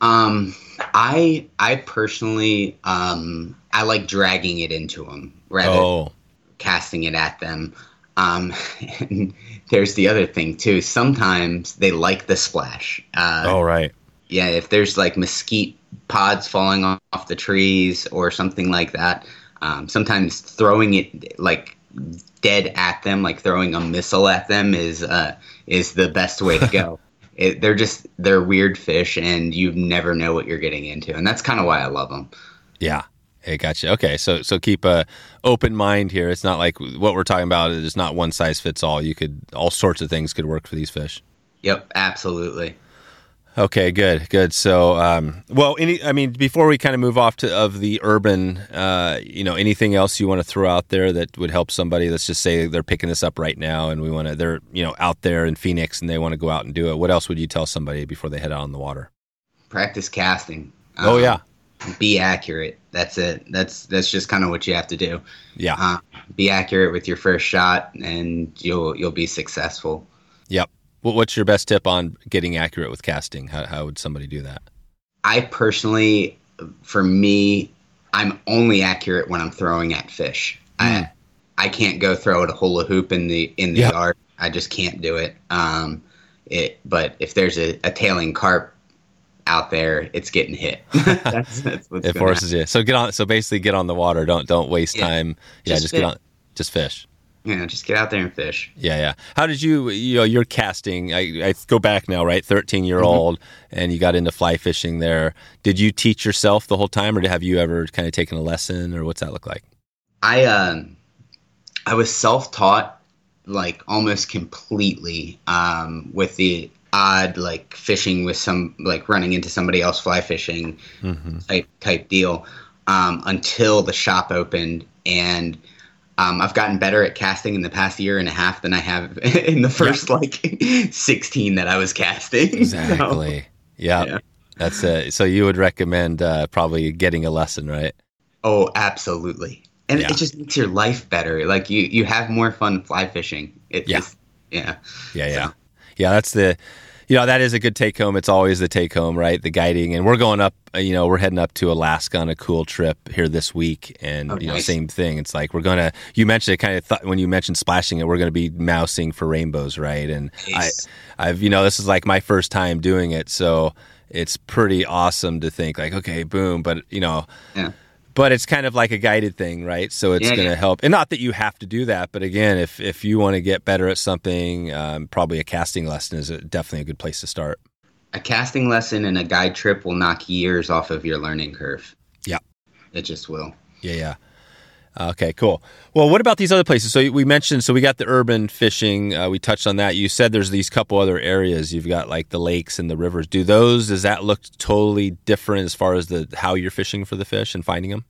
Um, I I personally um I like dragging it into them rather oh. casting it at them. Um, and there's the other thing too. Sometimes they like the splash. Uh, oh right. Yeah, if there's like mesquite pods falling off the trees or something like that, um, sometimes throwing it like dead at them, like throwing a missile at them, is uh, is the best way to go. it, they're just they're weird fish, and you never know what you're getting into, and that's kind of why I love them. Yeah, Hey, gotcha. Okay, so so keep a open mind here. It's not like what we're talking about is not one size fits all. You could all sorts of things could work for these fish. Yep, absolutely. Okay, good, good. So, um, well, any, I mean, before we kind of move off to of the urban, uh, you know, anything else you want to throw out there that would help somebody? Let's just say they're picking this up right now, and we want to, they're, you know, out there in Phoenix, and they want to go out and do it. What else would you tell somebody before they head out on the water? Practice casting. oh Um, yeah, Be accurate. That's it. That's that's just kind of what you have to do. yeah, Uh, be accurate with your first shot, and you'll you'll be successful. yep. What, what's your best tip on getting accurate with casting? How, how would somebody do that? I personally, for me, I'm only accurate when I'm throwing at fish. I I can't go throw at a hula hoop in the in the Yeah. yard. I just can't do it. Um, it. But if there's a, a tailing carp out there, it's getting hit. that's, that's what's It forces you. So get on. So basically, get on the water. Don't don't waste Yeah. time. Yeah, Just just, get on. Just fish. Yeah, just get out there and fish. Yeah, yeah. How did you, you know, you're casting, I, I go back now, right? 13 year old, and you got into fly fishing there. Did you teach yourself the whole time, or have you ever kind of taken a lesson, or what's that look like? I um I was self taught like almost completely um with the odd like fishing with some like running into somebody else fly fishing Mm-hmm. type type deal um until the shop opened and um, I've gotten better at casting in the past year and a half than I have in the first like 16 that I was casting. So, Exactly. yeah. Yeah. That's it. So you would recommend uh, probably getting a lesson, right? oh, absolutely. And Yeah. it just makes your life better. Like you, you have more fun fly fishing. It Yeah. just, yeah. Yeah, yeah, yeah. That's the, you know, that is a good take home. It's always the take home, right? The guiding, and we're going up. uh, You know, we're heading up to Alaska on a cool trip here this week, and Oh, you know, nice. same thing. It's like we're gonna. You mentioned it, kind of thought when you mentioned splashing it, we're gonna be mousing for rainbows, right? And Nice. I, I've, you know, this is like my first time doing it, so it's pretty awesome to think like, okay, boom, but you know, Yeah. But it's kind of like a guided thing, right? So it's Yeah, going to yeah. help, and not that you have to do that, but again, if if you want to get better at something, um, probably a casting lesson is a, definitely a good place to start. A casting lesson and a guide trip will knock years off of your learning curve. Yeah. It just will. Yeah, yeah. Okay, cool. Well, what about these other places? So we mentioned, so we got the urban fishing. Uh, we touched on that. You said there's these couple other areas. You've got like the lakes and the rivers. Do those? Does that look totally different as far as the how you're fishing for the fish and finding them?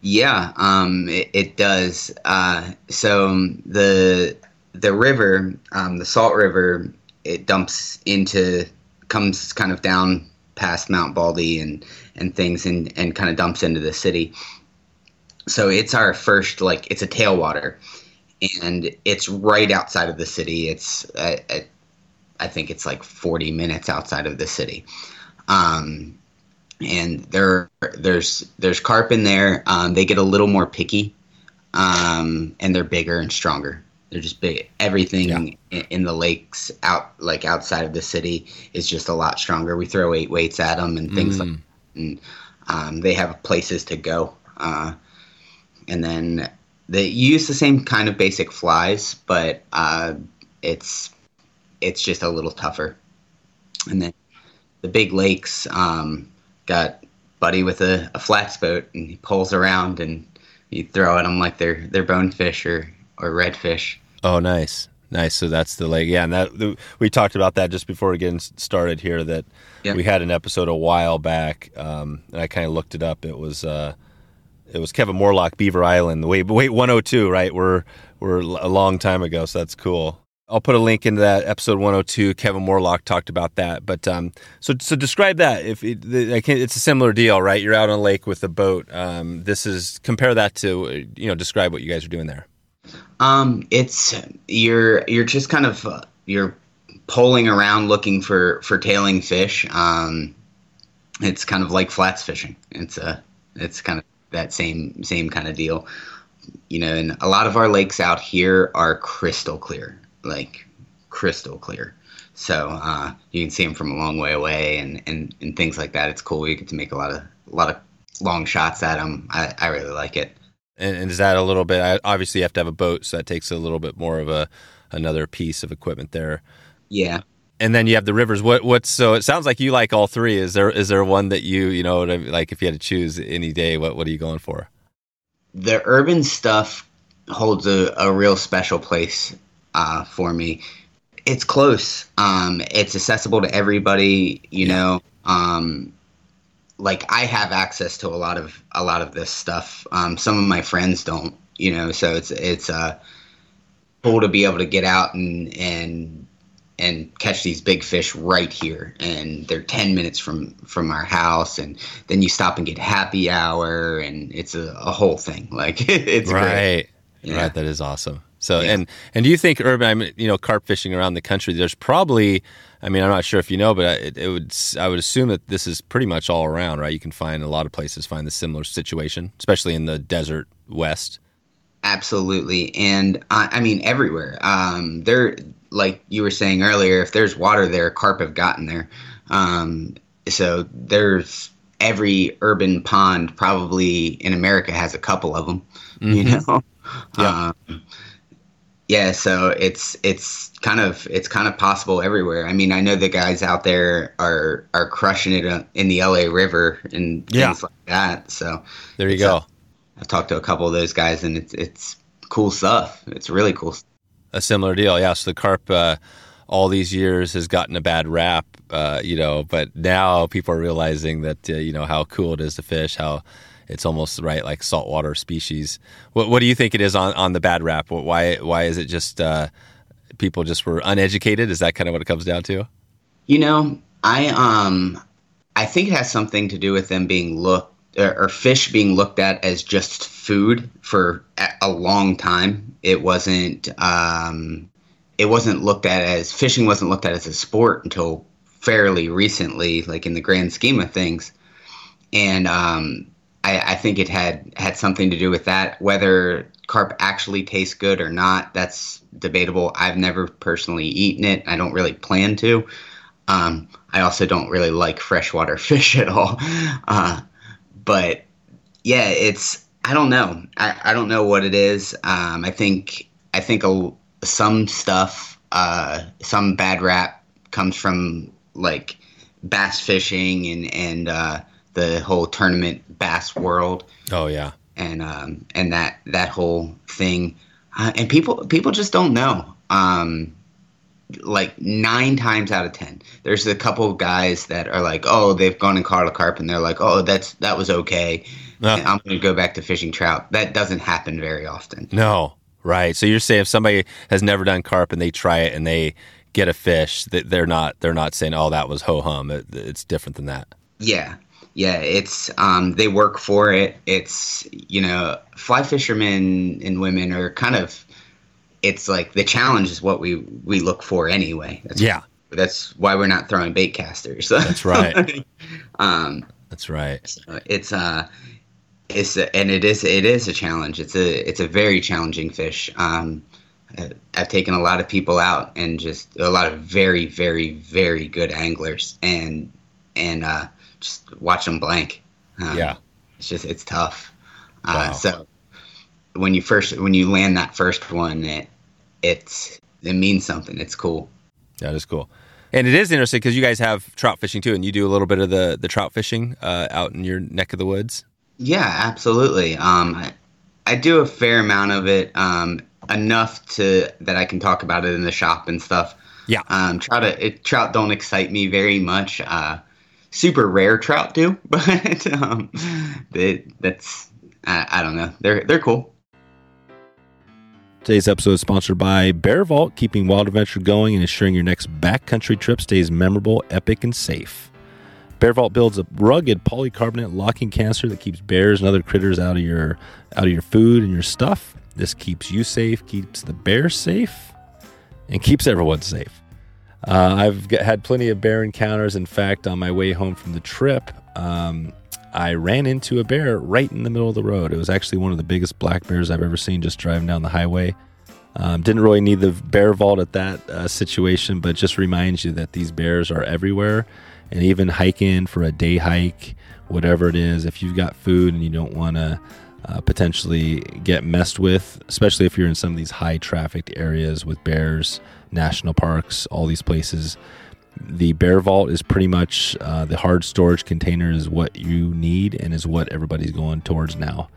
Yeah, um, it, it does. Uh, so the the river, um, the Salt River, it dumps into comes kind of down past Mount Baldy and and things, and and kind of dumps into the city. So it's our first like it's a tailwater, and it's right outside of the city. It's I, I, I think it's like forty minutes outside of the city. Um, and there there's there's carp in there. Um, they get a little more picky, um, and they're bigger and stronger. They're just big. Everything in, in the lakes out like outside of the city is just a lot stronger. We throw eight weights at them and things like. And um, they have places to go, uh, and then they use the same kind of basic flies, but uh, it's it's just a little tougher. And then the big lakes um, got Buddy with a, a flats boat, and he pulls around, and you throw at them like they're they're bonefish or or redfish. Oh, nice, nice. So that's the lake. Yeah, and that the, we talked about that just before getting started here. That Yeah. we had an episode a while back, um, and I kind of looked it up. It was uh, it was Kevin Morlock, Beaver Island. Wait, wait, 102, right? We're we're a long time ago, so that's cool. I'll put a link into that episode 102. Kevin Morlock talked about that. But um, so so describe that. If it, it's a similar deal, right? You're out on a lake with a boat. Um, this is compare that to you know describe what you guys are doing there. Um, it's you're you're just kind of uh, you're poling around looking for for tailing fish. Um, it's kind of like flats fishing. It's a it's kind of that same same kind of deal. You know, and a lot of our lakes out here are crystal clear, like crystal clear. So uh, you can see them from a long way away, and, and, and things like that. It's cool. You get to make a lot of a lot of long shots at them. I, I really like it. And, and is that a little bit? I- Obviously, you have to have a boat, so that takes a little bit more of a another piece of equipment there. Yeah. And then you have the rivers. What what's so? It sounds like you like all three. Is there is there one that you you know like if you had to choose any day? What what are you going for? the urban stuff holds a, a real special place uh, for me. it's close. Um, it's accessible to everybody. You know, um, like I have access to a lot of a lot of this stuff. Um, some of my friends don't. You know, so it's it's uh, cool to be able to get out and and and catch these big fish right here and they're 10 minutes from from our house and then you stop and get happy hour and it's a, a whole thing like it's right great. Yeah. right that is awesome so yeah. and and do you think urban I mean, you know carp fishing around the country there's probably I mean I'm not sure if you know but it, it would I would assume that this is pretty much all around right you can find a lot of places find the similar situation especially in the desert west Absolutely, and I, I mean everywhere. Um, there, like you were saying earlier, if there's water there, carp have gotten there. Um, so there's every urban pond probably in America has a couple of them. Mm-hmm. You know, yeah. Um, yeah. So it's it's kind of it's kind of possible everywhere. I mean, I know the guys out there are are crushing it in the LA River and yeah. things like that. So there you go. A, I've talked to a couple of those guys, and it's it's cool stuff. It's really cool. A similar deal, yeah. So the carp, uh, all these years, has gotten a bad rap, uh, you know, but now people are realizing that uh, you know how cool it is to fish, how it's almost right like saltwater species. What what do you think it is on on the bad rap? Why why is it just uh, people just were uneducated? Is that kind of what it comes down to? You know, I um I think it has something to do with them being looked or fish being looked at as just food for a long time. It wasn't um, it wasn't looked at as fishing wasn't looked at as a sport until fairly recently, like in the grand scheme of things. And um, I, I think it had had something to do with that. Whether carp actually tastes good or not, that's debatable. I've never personally eaten it. I don't really plan to. Um, I also don't really like freshwater fish at all. Uh, but yeah, it's I don't know. I, I don't know what it is. Um, I think I think a, some stuff, uh, some bad rap comes from like bass fishing and and uh, the whole tournament bass world. Oh yeah, and um, and that that whole thing, uh, and people people just don't know. Um, like nine times out of ten, there's a couple of guys that are like, oh, they've gone and caught a carp, and they're like, oh, that's that was okay. No. I'm going to go back to fishing trout. That doesn't happen very often. No, right. So you're saying if somebody has never done carp and they try it and they get a fish, that they're not they're not saying, oh, that was ho hum. It, it's different than that. Yeah, yeah. It's um, they work for it. It's you know, fly fishermen and women are kind of it's like the challenge is what we we look for anyway. That's, yeah, that's why we're not throwing bait casters. That's right. um, that's right. So it's uh, it's a, and it is it is a challenge. It's a it's a very challenging fish. Um, I've taken a lot of people out and just a lot of very very very good anglers and and uh, just watch them blank. Um, yeah, it's just it's tough. Uh, wow. Uh, so when you first when you land that first one, it it's it means something. It's cool. That is cool. And it is interesting because you guys have trout fishing too, and you do a little bit of the the trout fishing uh, out in your neck of the woods. Yeah, absolutely. Um, I, I do a fair amount of it, um, enough to that I can talk about it in the shop and stuff. Yeah. Um, trout it, trout don't excite me very much. Uh, super rare trout do, but um, they, that's I, I don't know. They're they're cool. Today's episode is sponsored by Bear Vault, keeping wild adventure going and ensuring your next backcountry trip stays memorable, epic, and safe. Bear Vault builds a rugged polycarbonate locking canister that keeps bears and other critters out of your out of your food and your stuff. This keeps you safe, keeps the bears safe, and keeps everyone safe. Uh, I've had plenty of bear encounters. In fact, on my way home from the trip, um, I ran into a bear right in the middle of the road. It was actually one of the biggest black bears I've ever seen just driving down the highway. Um, didn't really need the bear vault at that uh, situation, but just reminds you that these bears are everywhere. And even hiking for a day hike, whatever it is, if you've got food and you don't want to uh, potentially get messed with, especially if you're in some of these high trafficked areas with bears, national parks, all these places, the bear vault is pretty much uh, the hard storage container is what you need and is what everybody's going towards now.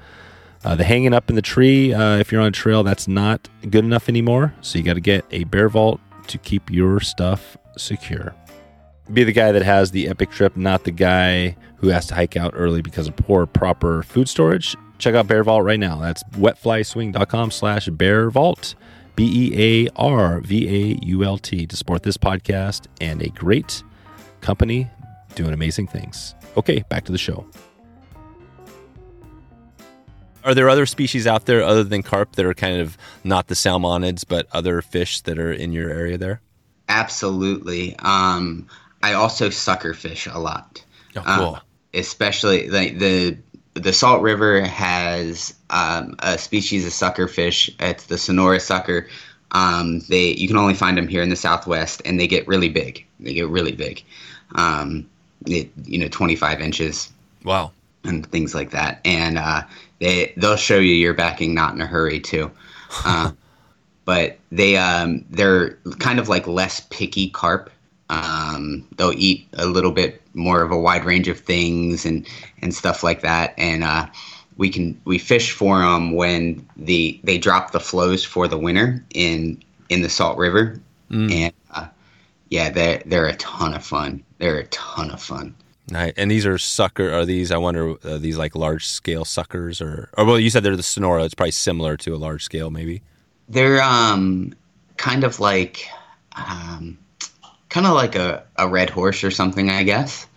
Uh, the hanging up in the tree, uh, if you're on a trail, that's not good enough anymore. So you got to get a bear vault to keep your stuff secure. Be the guy that has the epic trip, not the guy who has to hike out early because of poor proper food storage. Check out Bear Vault right now. That's wetflyswing.com slash bear vault. B E A R V A U L T to support this podcast and a great company doing amazing things. Okay, back to the show. Are there other species out there other than carp that are kind of not the salmonids, but other fish that are in your area there? Absolutely. Um, I also sucker fish a lot. Oh, cool. Uh, especially like the the Salt River has um, a species of sucker fish. It's the Sonora sucker. Um, they you can only find them here in the Southwest, and they get really big. They get really big. Um, it, you know, 25 inches Wow. and things like that. And uh, they they'll show you you're backing not in a hurry too. Uh, but they um, they're kind of like less picky carp. Um, they'll eat a little bit more of a wide range of things and and stuff like that. And uh, we can we fish for them when the they drop the flows for the winter in in the Salt River. And uh, yeah, they're they're a ton of fun. They're a ton of fun. Nice. And these are sucker. Are these? I wonder. Are these like large scale suckers, or or well, you said they're the Sonora. It's probably similar to a large scale, maybe. They're um kind of like um kind of like a, a red horse or something, I guess.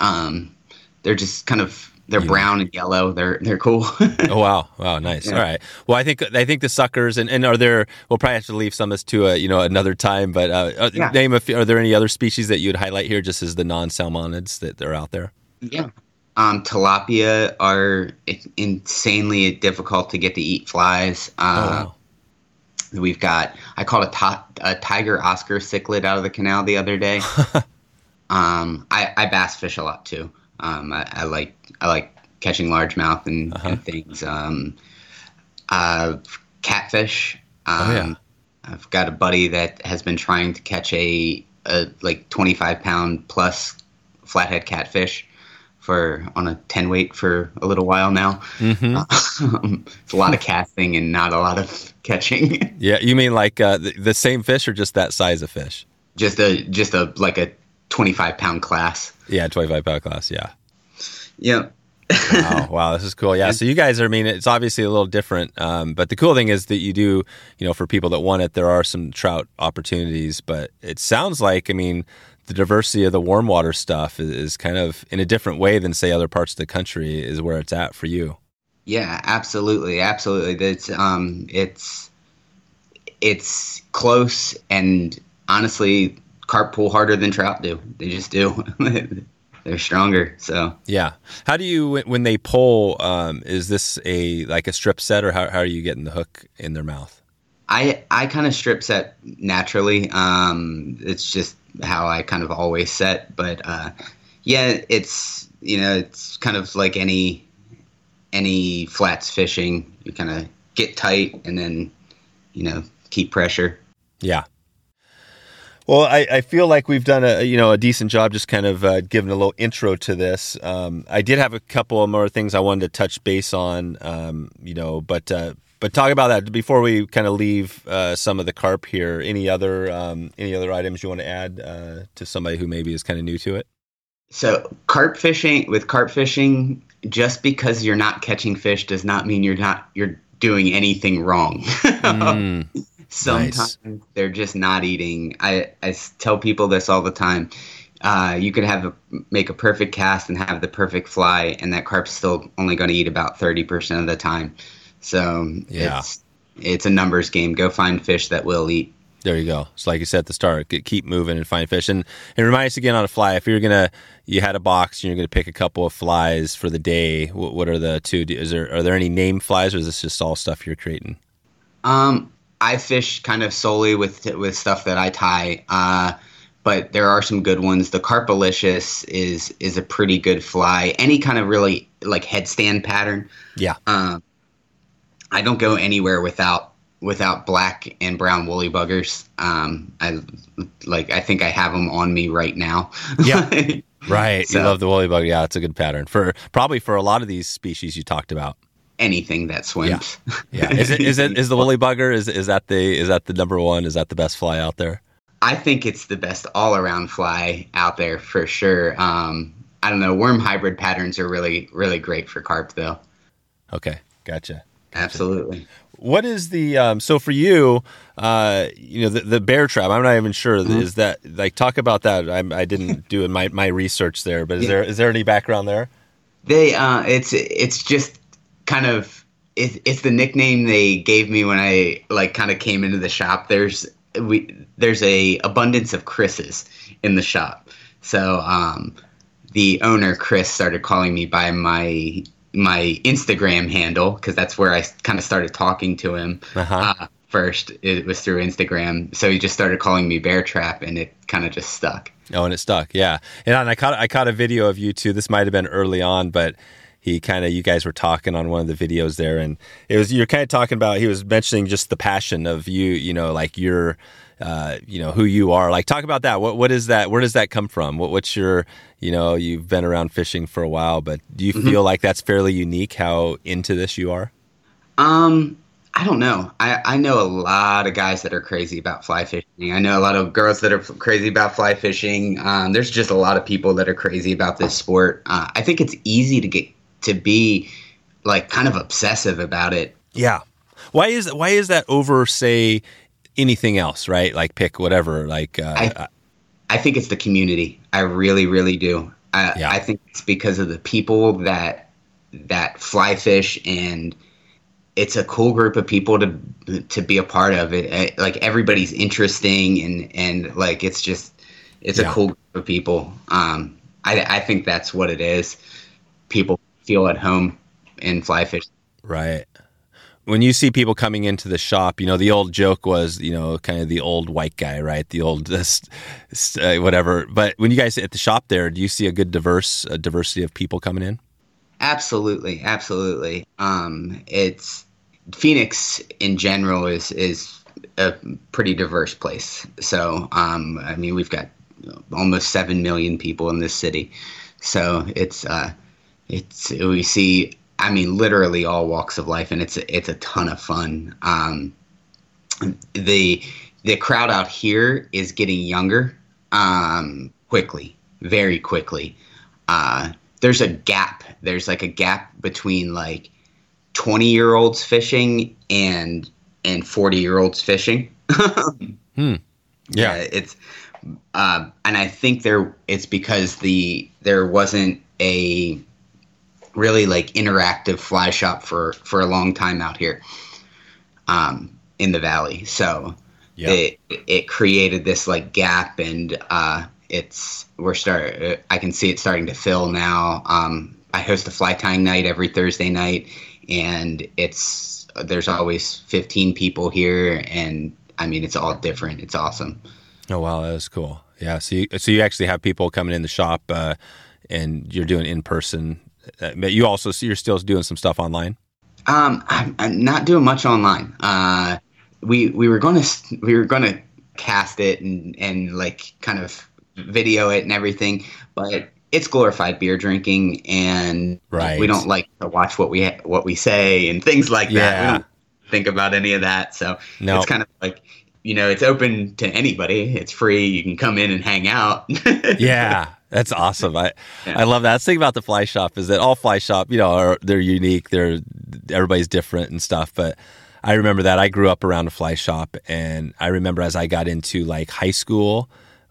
Um they're just kind of they're brown and yellow. They're they're cool. Oh wow, wow, nice. Yeah. All right. Well, I think I think the suckers and, and are there? We'll probably have to leave some of this to a you know another time. But uh, uh, Yeah. name a few. Are there any other species that you'd highlight here, just as the non salmonids that are out there? yeah. Um tilapia are insanely difficult to get to eat flies. Oh, Uh, wow. We've got I caught a, ti- a tiger Oscar cichlid out of the canal the other day. um, I, I bass fish a lot too. Um, I, I like I like catching largemouth and, Uh-huh. and things. Um, uh, catfish. Um, Oh, yeah. I've got a buddy that has been trying to catch a, a like 25 pound plus flathead catfish for on a 10 weight for a little while now. Mm-hmm. it's a lot of casting and not a lot of catching. Yeah, you mean like uh, the, the same fish or just that size of fish? just a just a like a 25 pound class. Yeah, twenty five pound class. Yeah. Yep. wow, wow, this is cool. Yeah, so you guys are, I mean, it's obviously a little different, um, but the cool thing is that you do, you know, for people that want it, there are some trout opportunities. But it sounds like, I mean, the diversity of the warm water stuff is, is kind of in a different way than say other parts of the country is where it's at for you. Yeah, absolutely, absolutely. It's um, it's it's close, and honestly, carp pull harder than trout do. They just do. They're stronger. So Yeah. How do you when- when they pull? Um, is this a like a strip set, or how, how are you getting the hook in their mouth? I I kind of strip set naturally. Um, it's just how I kind of always set. But uh, yeah, it's you know it's kind of like any any flats fishing. You kind of get tight and then you know keep pressure. Yeah. Well, I, I feel like we've done a you know a decent job just kind of uh, giving a little intro to this. Um, I did have a couple of more things I wanted to touch base on, um, you know, but uh, but talk about that before we kind of leave uh, some of the carp here. Any other um, any other items you want to add uh, to somebody who maybe is kind of new to it? So carp fishing with carp fishing, just because you're not catching fish does not mean you're not you're doing anything wrong. Mm, Sometimes they're just not eating. I, I tell people this all the time. Uh, you could have a, make a perfect cast and have the perfect fly, and that carp's still only going to eat about thirty percent of the time. So Yeah. it's it's a numbers game. Go find fish that will eat. There you go. So, like you said at the start, keep moving and find fish. And, and remind us again on a fly. If you're gonna, you had a box and you're gonna pick a couple of flies for the day. What, what are the two? Is there are there any name flies, or is this just all stuff you're creating? Um, I fish kind of solely with with stuff that I tie. Uh, but there are some good ones. The Carpalicious is is a pretty good fly. Any kind of really like headstand pattern. Yeah. Um, I don't go anywhere without without black and brown woolly buggers. Um, I like. I think I have them on me right now. Yeah. Right. So- you love the woolly bug. Yeah, it's a good pattern for probably for a lot of these species you talked about. Anything that swims. Yeah. Is it is it is the woolly bugger? Is is that the is that the number one? Is that the best fly out there? I think it's the best all around fly out there for sure. Um, I don't know. Worm hybrid patterns are really, really great for carp, though. Okay, gotcha. Absolutely. What is the um, so for you? Uh, you know the, the bear trap. I'm not even sure. Mm-hmm. Is that like talk about that? I, I didn't do my, my research there, but is Yeah. there is there any background there? They, uh, it's, it's just kind of, it's, it's the nickname they gave me when I like kind of came into the shop. There's, we, there's a abundance of Chris's in the shop. So, um, the owner Chris started calling me by my my Instagram handle because that's where I kind of started talking to him. Uh-huh. Uh, first, it was through Instagram, so he just started calling me Bear Trap, and it kind of just stuck. Oh, and it stuck. Yeah, and I caught I caught a video of you too. This might have been early on, but he kind of you guys were talking on one of the videos there, and it was you're kind of talking about. He was mentioning just the passion of you, you know, like your, uh, you know, who you are. Like talk about that. What what is that? Where does that come from? What what's your, you know, you've been around fishing for a while, but do you feel like that's fairly unique? How into this you are? Um, I don't know. I, I know a lot of guys that are crazy about fly fishing. I know a lot of girls that are f- crazy about fly fishing. Um, there's just a lot of people that are crazy about this sport. Uh, I think it's easy to get to be like kind of obsessive about it. Yeah. Why is why is that over say anything else? Right? Like pick whatever. Like uh, I- I think it's the community. I really, really do. I, Yeah. I think it's because of the people that that fly fish, and it's a cool group of people to to be a part of it. Eh, Like everybody's interesting, and and like it's just it's Yeah. a cool group of people. Um, I I think that's what it is. People feel at home in fly fishing. Right. When you see people coming into the shop, you know, the old joke was, you know, kind of the old white guy, right? The old uh, whatever. But when you guys at the shop there, do you see a good diverse diversity of people coming in? Absolutely, absolutely. Um, it's Phoenix in general is is a pretty diverse place. So, um, I mean, we've got almost seven million people in this city. So it's uh, it's we see. I mean, literally all walks of life, and it's a, it's a ton of fun. Um, the the crowd out here is getting younger um, quickly, very quickly. Uh, there's a gap. There's like a gap between like 20 year olds fishing and and 40 year olds fishing. hmm. Yeah. it's uh, and I think there it's because the there wasn't a really like interactive fly shop for for a long time out here um, in the valley. So Yeah. it it created this like gap and uh, it's we're start I can see it starting to fill now. Um, I host a fly tying night every Thursday night, and it's there's always 15 people here, and I mean it's all different. It's awesome. Oh wow, that was cool. Yeah. So you, so you actually have people coming in the shop, uh, and you're doing in person. Uh, but you also so you're still doing some stuff online. Um, I'm, I'm not doing much online. Uh, we we were gonna we were gonna cast it and and like kind of video it and everything, but it's glorified beer drinking, and Right. we don't like to watch what we ha- what we say and things like that. We don't think about any of that, so No. it's kind of like you know it's open to anybody. It's free. You can come in and hang out. yeah that's awesome. I Yeah. i love that. That's the thing about the fly shop. Is that all fly shop you know are they're unique they're everybody's different and stuff but i remember that. I grew up around a fly shop and i remember as i got into like high school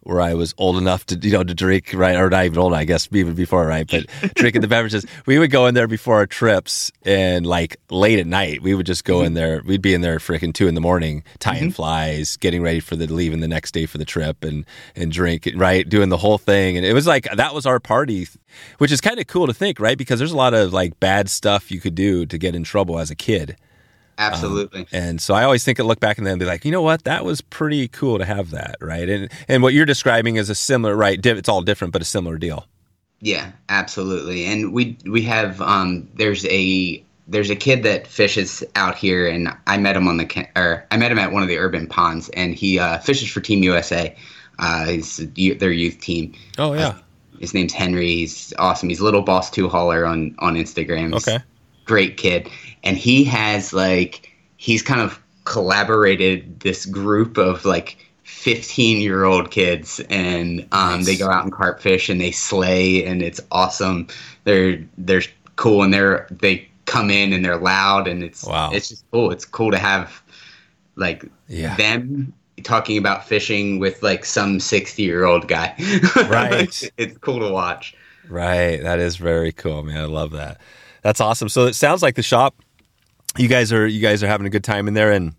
where I was old enough to you know to drink right? Or not even old I guess even before right? But drinking the beverages. We would go in there before our trips and like late at night we would just go in there. We'd be in there freaking two in the morning tying mm-hmm. flies getting ready for the leaving the next day for the trip and and drink right? Doing the whole thing. And it was like that was our party which is kind of cool to think right? Because there's a lot of like bad stuff you could do to get in trouble as a kid Absolutely. and so I always think and look back and then be like, you know what, that was pretty cool to have that, right? And and what you're describing is a similar, right? It's all different, but a similar deal. Yeah, absolutely. And we we have um there's a there's a kid that fishes out here and I met him on the or I met him at one of the urban ponds and he uh, fishes for Team USA. Uh he's their youth team. Oh yeah, His name's Henry. He's awesome. He's little boss two hauler on on Instagram. He's Okay. Great kid. And he has like he's kind of collaborated this group of like 15 year old kids and um, Nice. they go out and carp fish and they slay and it's awesome they're they're cool and they're they come in and they're loud and it's Wow. it's just cool it's cool to have like Yeah. them talking about fishing with like some 60 year old guy Right. it's cool to watch Right. That is very cool, man. I love that. That's awesome. So it sounds like the shop you guys are you guys are having a good time in there and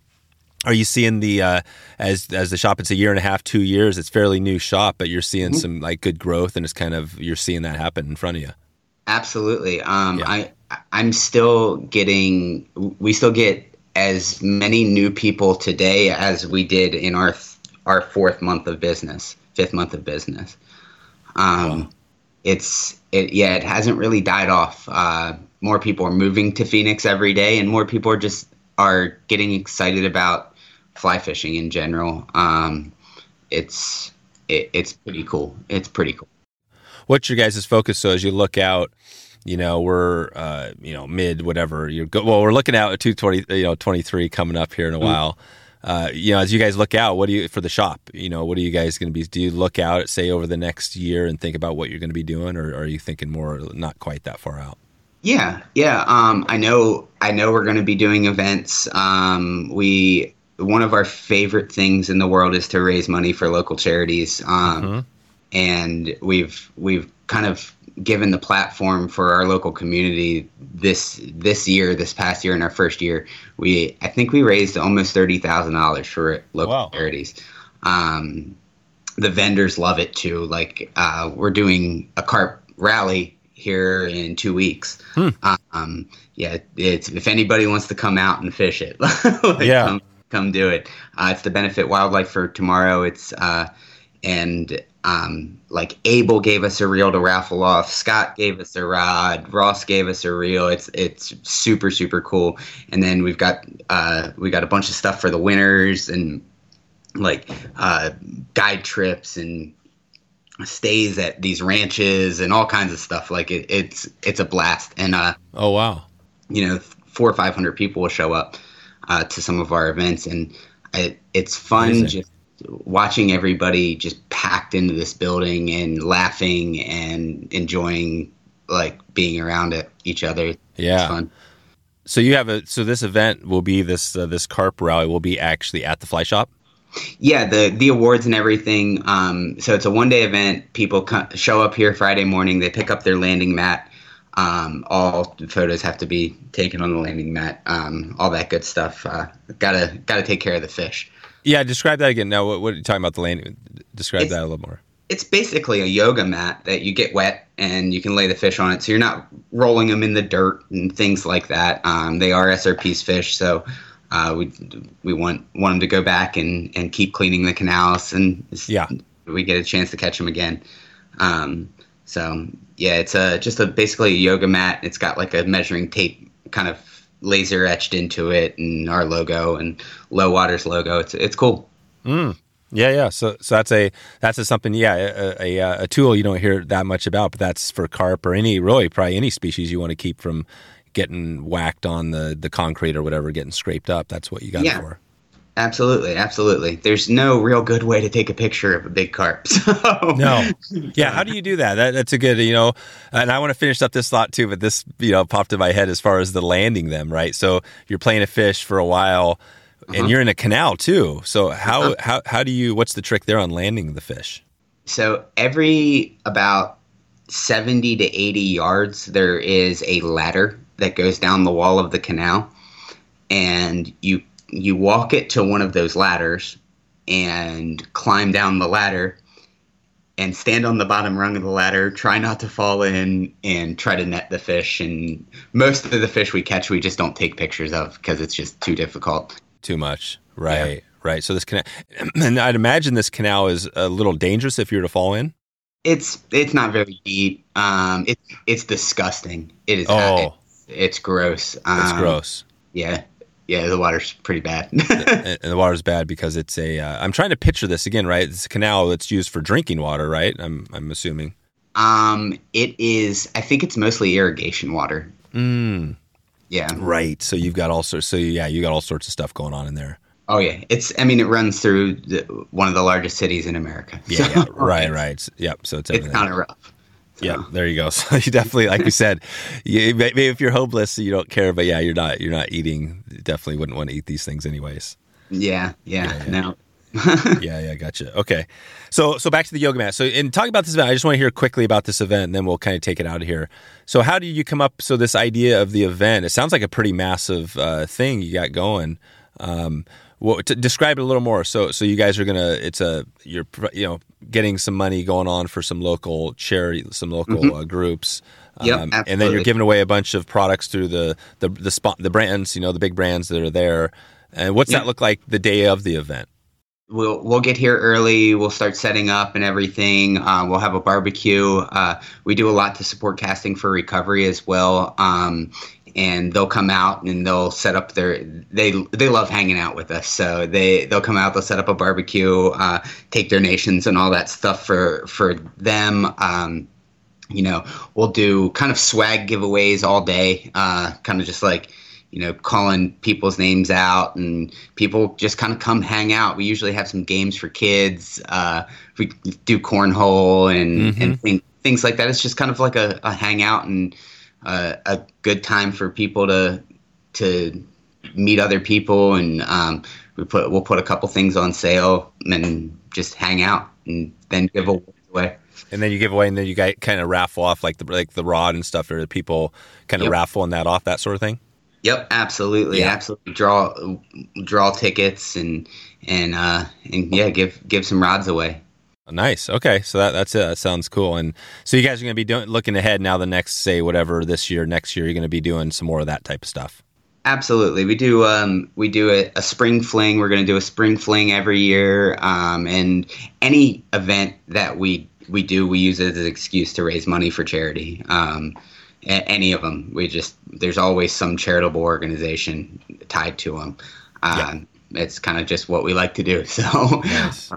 are you seeing the uh, as as the shop it's a year and a half, two years, it's fairly new shop, but you're seeing Mm-hmm. some like good growth and it's kind of you're seeing that happen in front of you. Absolutely. Um, Yeah. I I'm still getting. We still get as many new people today as we did in our th- our fourth month of business, fifth month of business. Um, Wow. It's it yeah. It hasn't really died off. Uh, more people are moving to Phoenix every day, and more people are just are getting excited about fly fishing in general. Um, it's it, it's pretty cool. It's pretty cool. What's your guys' focus? So as you look out, you know, we're uh, you know mid whatever you're go- well, we're looking out at two twenty, you know, twenty three coming up here in a while. Uh, you know, as you guys look out, what do you for the shop? You know, what are you guys going to be? Do you look out, say, over the next year and think about what you're going to be doing, or, or are you thinking more, not quite that far out? Yeah, yeah. Um, I know. I know we're going to be doing events. Um, we one of our favorite things in the world is to raise money for local charities. Um, and we've we've kind of given the platform for our local community this this year, this past year, in our first year. We I think we raised almost thirty thousand dollars for local Wow. charities. Um, the vendors love it too. Like uh, we're doing a carp rally here in two weeks. Um, yeah, it's if anybody wants to come out and fish it, like, Yeah. come, come do it. Uh, it's the benefit wildlife for tomorrow. It's uh, and um, like Abel gave us a reel to raffle off. Scott gave us a rod. Ross gave us a reel. It's it's super super cool. And then we've got uh, we got a bunch of stuff for the winners and like uh, guide trips and stays at these ranches and all kinds of stuff. Like it, it's it's a blast. And uh, Oh wow, you know, four or five hundred people will show up uh, to some of our events, and it, it's fun Amazing. just watching everybody just packed into this building and laughing and enjoying like being around it, each other. It's yeah. fun. So you have a so this event will be this uh, this carp rally will be actually at the fly shop. Yeah, the the awards and everything. Um, so it's a one day event. People co- show up here Friday morning. They pick up their landing mat. Um, all photos have to be taken on the landing mat. Um, all that good stuff. Uh, gotta gotta take care of the fish. Yeah, describe that again. Now, what, what are you talking about the landing? Describe It's- that a little more. It's basically a yoga mat that you get wet and you can lay the fish on it. So you're not rolling them in the dirt and things like that. Um, they are SRP's fish, so uh, we we want want them to go back and, and keep cleaning the canals and Yeah. we get a chance to catch them again. Um, so yeah, it's a just a basically a yoga mat. It's got like a measuring tape kind of laser etched into it and our logo and Low Waters logo. It's it's cool. Yeah, yeah. So, so that's a that's a something. Yeah, a, a, a tool you don't hear that much about, but that's for carp or any really probably any species you want to keep from getting whacked on the the concrete or whatever, getting scraped up. That's what you got Yeah. for. Absolutely, absolutely. There's no real good way to take a picture of a big carp. So No. Yeah. How do you do that? that? That's a good, you know, and I want to finish up this thought too, but this, you know, popped in my head as far as the landing them, right? So you're playing a fish for a while and uh-huh. you're in a canal too. So how, uh-huh. how, how do you, what's the trick there on landing the fish? So every about 70 to 80 yards, there is a ladder that goes down the wall of the canal, and you you walk it to one of those ladders and climb down the ladder and stand on the bottom rung of the ladder try not to fall in and try to net the fish and most of the fish we catch we just don't take pictures of because it's just too difficult Too much. Right. Right. So this canal, and I'd imagine this canal is a little dangerous if you were to fall in. It's it's not very deep. Um, it's it's disgusting. It is. Oh. It's gross. Um, It's gross. Yeah, yeah. The water's pretty bad. and, and the water's bad because it's a. Uh, I'm trying to picture this again, right? It's a canal that's used for drinking water, right? I'm I'm assuming. um, it is. I think it's mostly irrigation water. Mm, Yeah. right. So you've got all sorts. So yeah, you got all sorts of stuff going on in there. Oh yeah, it's. I mean, it runs through the, one of the largest cities in America. Yeah, So yeah. right, right. Yep. So it's It's kind of rough. Yeah, there you go. So you definitely, like you said, you, maybe if you're homeless, you don't care. But yeah, you're not. You're not eating. you Definitely wouldn't want to eat these things, anyways. Yeah, yeah. No, yeah, yeah, gotcha. Okay, so so back to the yoga mat. So in talking about this event, I just want to hear quickly about this event, and then we'll kind of take it out of here. So how did you come up? So this idea of the event, it sounds like a pretty massive uh, thing you got going. Um, well, to describe it a little more. So so you guys are gonna, it's a you're you know getting some money going on for some local charity, some local uh, groups. Mm-hmm. Yep, and then you're giving away a bunch of products through the the the spot the brands, you know, the big brands that are there. And what's Yeah. that look like the day of the event? we'll we'll get here early. We'll start setting up and everything. Uh, we'll have a barbecue. Uh, we do a lot to support casting for recovery as well. Um, and they'll come out and they'll set up their they they love hanging out with us. So they they'll come out they'll set up a barbecue uh, take donations and all that stuff for for them. Um, you know we'll do kind of swag giveaways all day uh, kind of just like you know calling people's names out and people just kind of come hang out. We usually have some games for kids uh, we do cornhole and Mhm. and thing, things like that. It's just kind of like a, a hangout and uh, a good time for people to to meet other people and um, we put we'll put a couple things on sale and just hang out and then give away And then you give away, and then you guys kind of raffle off like the like the rod and stuff, or the people kind of Yep. raffling that off, that sort of thing. Yep, absolutely, Yeah. absolutely. Draw draw tickets and and uh and yeah, give give some rods away. Nice. Okay, so that that's it. That sounds cool. And so you guys are going to be doing looking ahead now. The next, say, whatever this year, next year, you're going to be doing some more of that type of stuff. Absolutely, we do. Um, we do a, a spring fling. We're going to do a spring fling every year, um, and any event that we we do, we use it as an excuse to raise money for charity. Um, any of them, we just there's always some charitable organization tied to them. Um, It's kind of just what we like to do. So, Nice.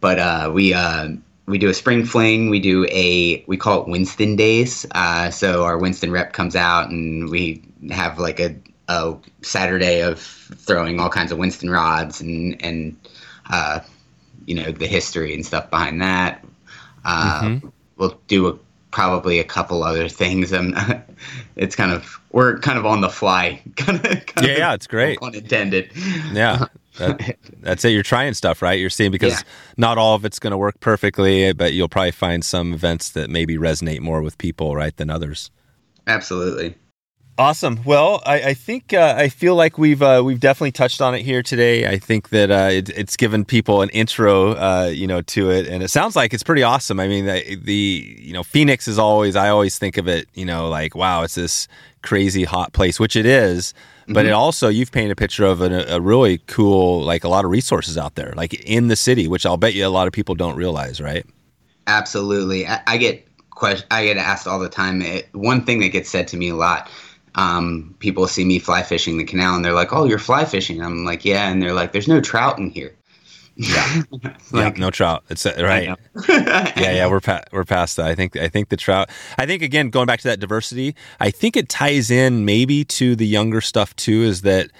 But uh, we uh, we do a spring fling. We do a we call it Winston Days. Uh, so our Winston rep comes out and we have like a, a Saturday of throwing all kinds of Winston rods and and uh, you know the history and stuff behind that. Uh, Mm-hmm. We'll do a, probably a couple other things. and it's kind of we're kind of on the fly. kind of, kind Yeah, of yeah, it's great. Unintended. Yeah, that, that's it. You're trying stuff, right? You're seeing because Yeah. not all of it's going to work perfectly, but you'll probably find some events that maybe resonate more with people, right, than others. Absolutely. Awesome. Well, I, I think uh, I feel like we've uh, we've definitely touched on it here today. I think that uh, it, it's given people an intro, uh, you know, to it, and it sounds like it's pretty awesome. I mean, the, the you know Phoenix is always I always think of it, you know, like wow, it's this crazy hot place, which it is. But it also you've painted a picture of an, a really cool, like a lot of resources out there, like in the city, which I'll bet you a lot of people don't realize, right? Absolutely. I, I get question. I get asked all the time. It, one thing that gets said to me a lot. Um, people see me fly fishing the canal and they're like, "Oh, you're fly fishing." I'm like, "Yeah," and they're like, "There's no trout in here." Yeah. yeah, no trout. It's uh, right. yeah, yeah, we're pa- we're past that. I think I think the trout. I think again going back to that diversity. I think it ties in maybe to the younger stuff too. Is that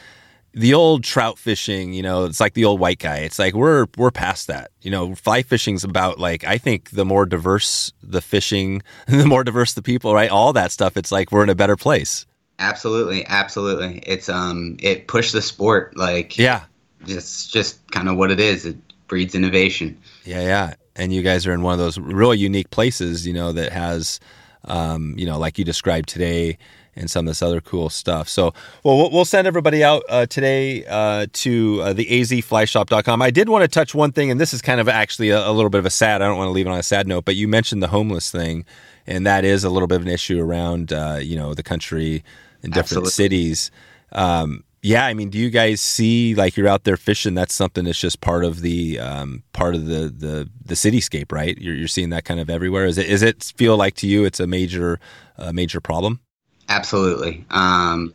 the old trout fishing? You know, it's like the old white guy. It's like we're we're past that. You know, fly fishing's about like I think the more diverse the fishing, the more diverse the people. Right, all that stuff. It's like we're in a better place. Absolutely, absolutely. It's um, it pushed the sport like Yeah, just just kind of what it is. It breeds innovation. Yeah, yeah. And you guys are in one of those really unique places, you know, that has, um, you know, like you described today and some of this other cool stuff. So, well, we'll- we'll send everybody out uh, today uh, to uh, the azflyshop.com. I did want to touch one thing, and this is kind of actually a, a little bit of a sad, I don't want to leave it on a sad note, but you mentioned the homeless thing, and that is a little bit of an issue around, uh, you know, the country in different Absolutely. cities. Um, yeah, I mean, do you guys see like you're out there fishing? That's something that's just part of the um, part of the the the cityscape, right? You're, you're seeing that kind of everywhere. Is it is it feel like to you it's a major uh, major problem? Absolutely. Um,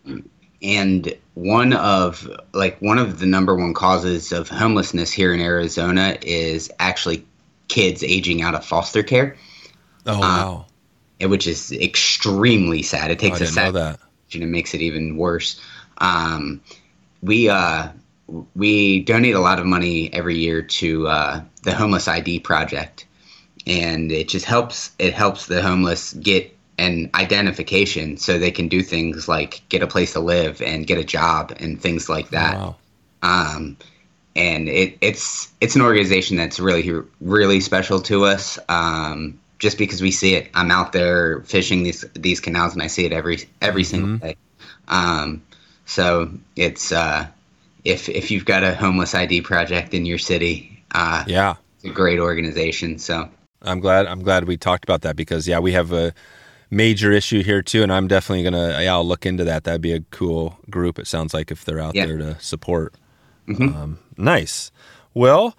and one of like one of the number one causes of homelessness here in Arizona is actually kids aging out of foster care, Oh wow, eh, which is extremely sad. It Oh, takes a didn't know sad that. And it makes it even worse. Um, we uh, we donate a lot of money every year to uh, the Homeless ID Project, and it just helps. It helps the homeless get an identification so they can do things like get a place to live and get a job and things like that. Wow. Um, and it, it's it's an organization that's really really special to us. Um, just because we see it, I'm out there fishing these these canals and I see it every every single day. Um, so it's uh, if if you've got a homeless ID project in your city, uh, Yeah. it's a great organization. So I'm glad. I'm glad we talked about that because yeah, we have a major issue here too, and I'm definitely gonna yeah, I'll look into that. That'd be a cool group. It sounds like if they're out Yeah. there to support. Um, nice. Well,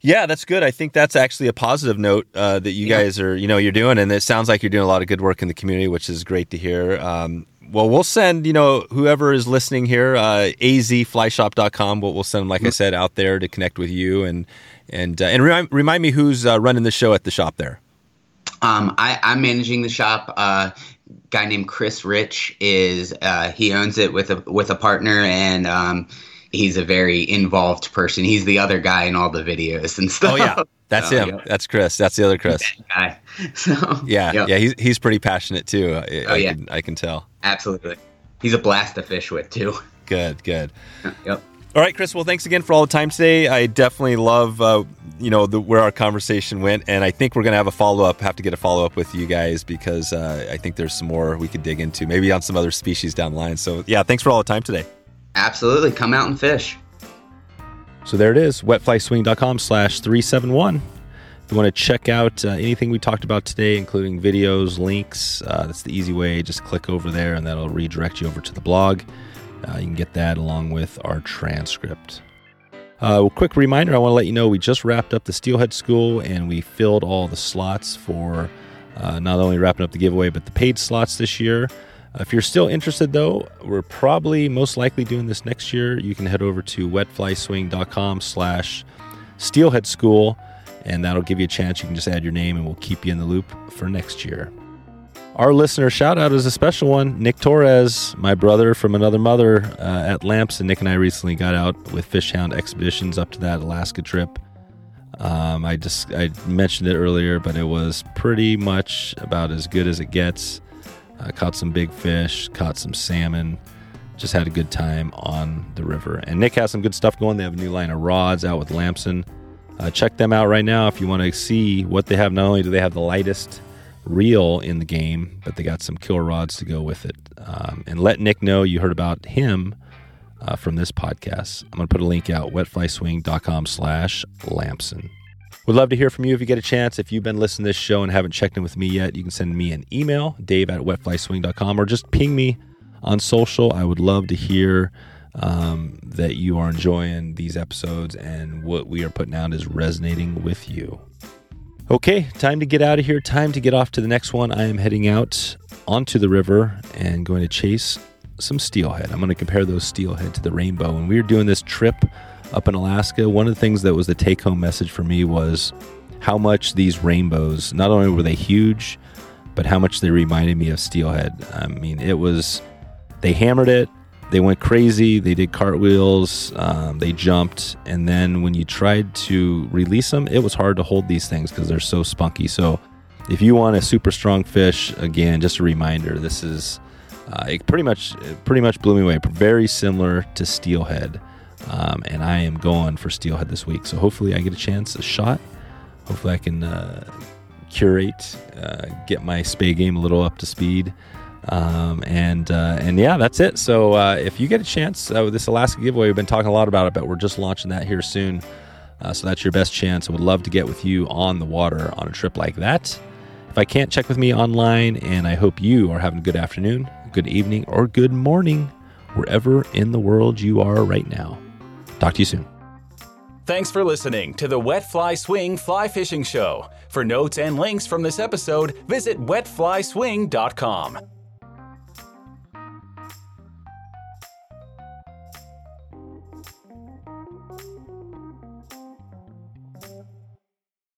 yeah, that's good. I think that's actually a positive note uh, that you Yeah. guys are you know you're doing, and it sounds like you're doing a lot of good work in the community, which is great to hear. Um, well, we'll send you know whoever is listening here, uh, azflyshop.com. We'll, we'll send them, like I said, out there to connect with you and and uh, and remind, remind me who's uh, running the show at the shop there. Um, I, I'm managing the shop. Uh, guy named Chris Rich is uh, he owns it with a with a partner, and um, he's a very involved person. He's the other guy in all the videos and stuff. Oh yeah, that's So, him. yeah, That's Chris. That's the other Chris. guy. So Yeah, yep, yeah. He's he's pretty passionate too. I, Oh, I yeah. can I can tell. absolutely. He's a blast to fish with too. Good, good. Yep. All right, Kris. Well, thanks again for all the time today. I definitely love uh, you know the, where our conversation went, and I think we're gonna have a follow up. Have to get a follow up with you guys because uh, I think there's some more we could dig into, maybe on some other species down the line. So yeah, thanks for all the time today. Absolutely. Come out and fish. So there it is, wetflyswing.com slash 371. If you want to check out uh, anything we talked about today, including videos, links, uh, that's the easy way. Just click over there and that'll redirect you over to the blog. Uh, you can get that along with our transcript. Uh, quick reminder I want to let you know we just wrapped up the Steelhead School and we filled all the slots for uh, not only wrapping up the giveaway, but the paid slots this year. Uh, if you're still interested, though, we're probably most likely doing this next year. You can head over to wetflyswing.com slash steelhead school, and that'll give you a chance. You can just add your name, and we'll keep you in the loop for next year. Our listener shout out is a special one. Nick Torres, my brother from another mother uh, at Lamson, and Nick and I recently got out with Fishhound expeditions up to that Alaska trip. Um, I just I mentioned it earlier, but it was pretty much about as good as it gets. Caught some big fish, caught some salmon, just had a good time on the river. And Nick has some good stuff going. They have a new line of rods out with Lamson. Uh, check them out right now if you want to see what they have. Not only do they have the lightest reel in the game, but they got some killer rods to go with it. Um, and let Nick know you heard about him uh, from this podcast. I'm going to put a link out, wetflyswing.com slash Lamson. Would love to hear from you if you get a chance. If you've been listening to this show and haven't checked in with me yet, you can send me an email, dave at wetflyswing.com, or just ping me on social. I would love to hear um, that you are enjoying these episodes and what we are putting out is resonating with you. Okay, time to get out of here. Time to get off to the next one. I am heading out onto the river and going to chase some steelhead. I'm going to compare those steelhead to the rainbow. And we are doing this trip up in Alaska. One of the things that was the take home message for me was how much these rainbows, not only were they huge, but how much they reminded me of steelhead. I mean, it was, they hammered it, they went crazy, they did cartwheels, um, they jumped. And then when you tried to release them, it was hard to hold these things because they're so spunky. So if you want a super strong fish, again, just a reminder, this is. Uh, it pretty much, it pretty much blew me away. Very similar to steelhead, um, and I am going for steelhead this week. So hopefully, I get a chance, a shot. Hopefully, I can uh, curate, uh, get my spey game a little up to speed, um, and uh, and yeah, that's it. So uh, if you get a chance uh, this Alaska giveaway, we've been talking a lot about it, but we're just launching that here soon. Uh, so that's your best chance. I would love to get with you on the water on a trip like that. If I can't check with me online, and I hope you are having a good afternoon, good evening, or good morning, wherever in the world you are right now. Talk to you soon. Thanks for listening to the Wet Fly Swing Fly Fishing Show. For notes and links from this episode, visit wetflyswing.com.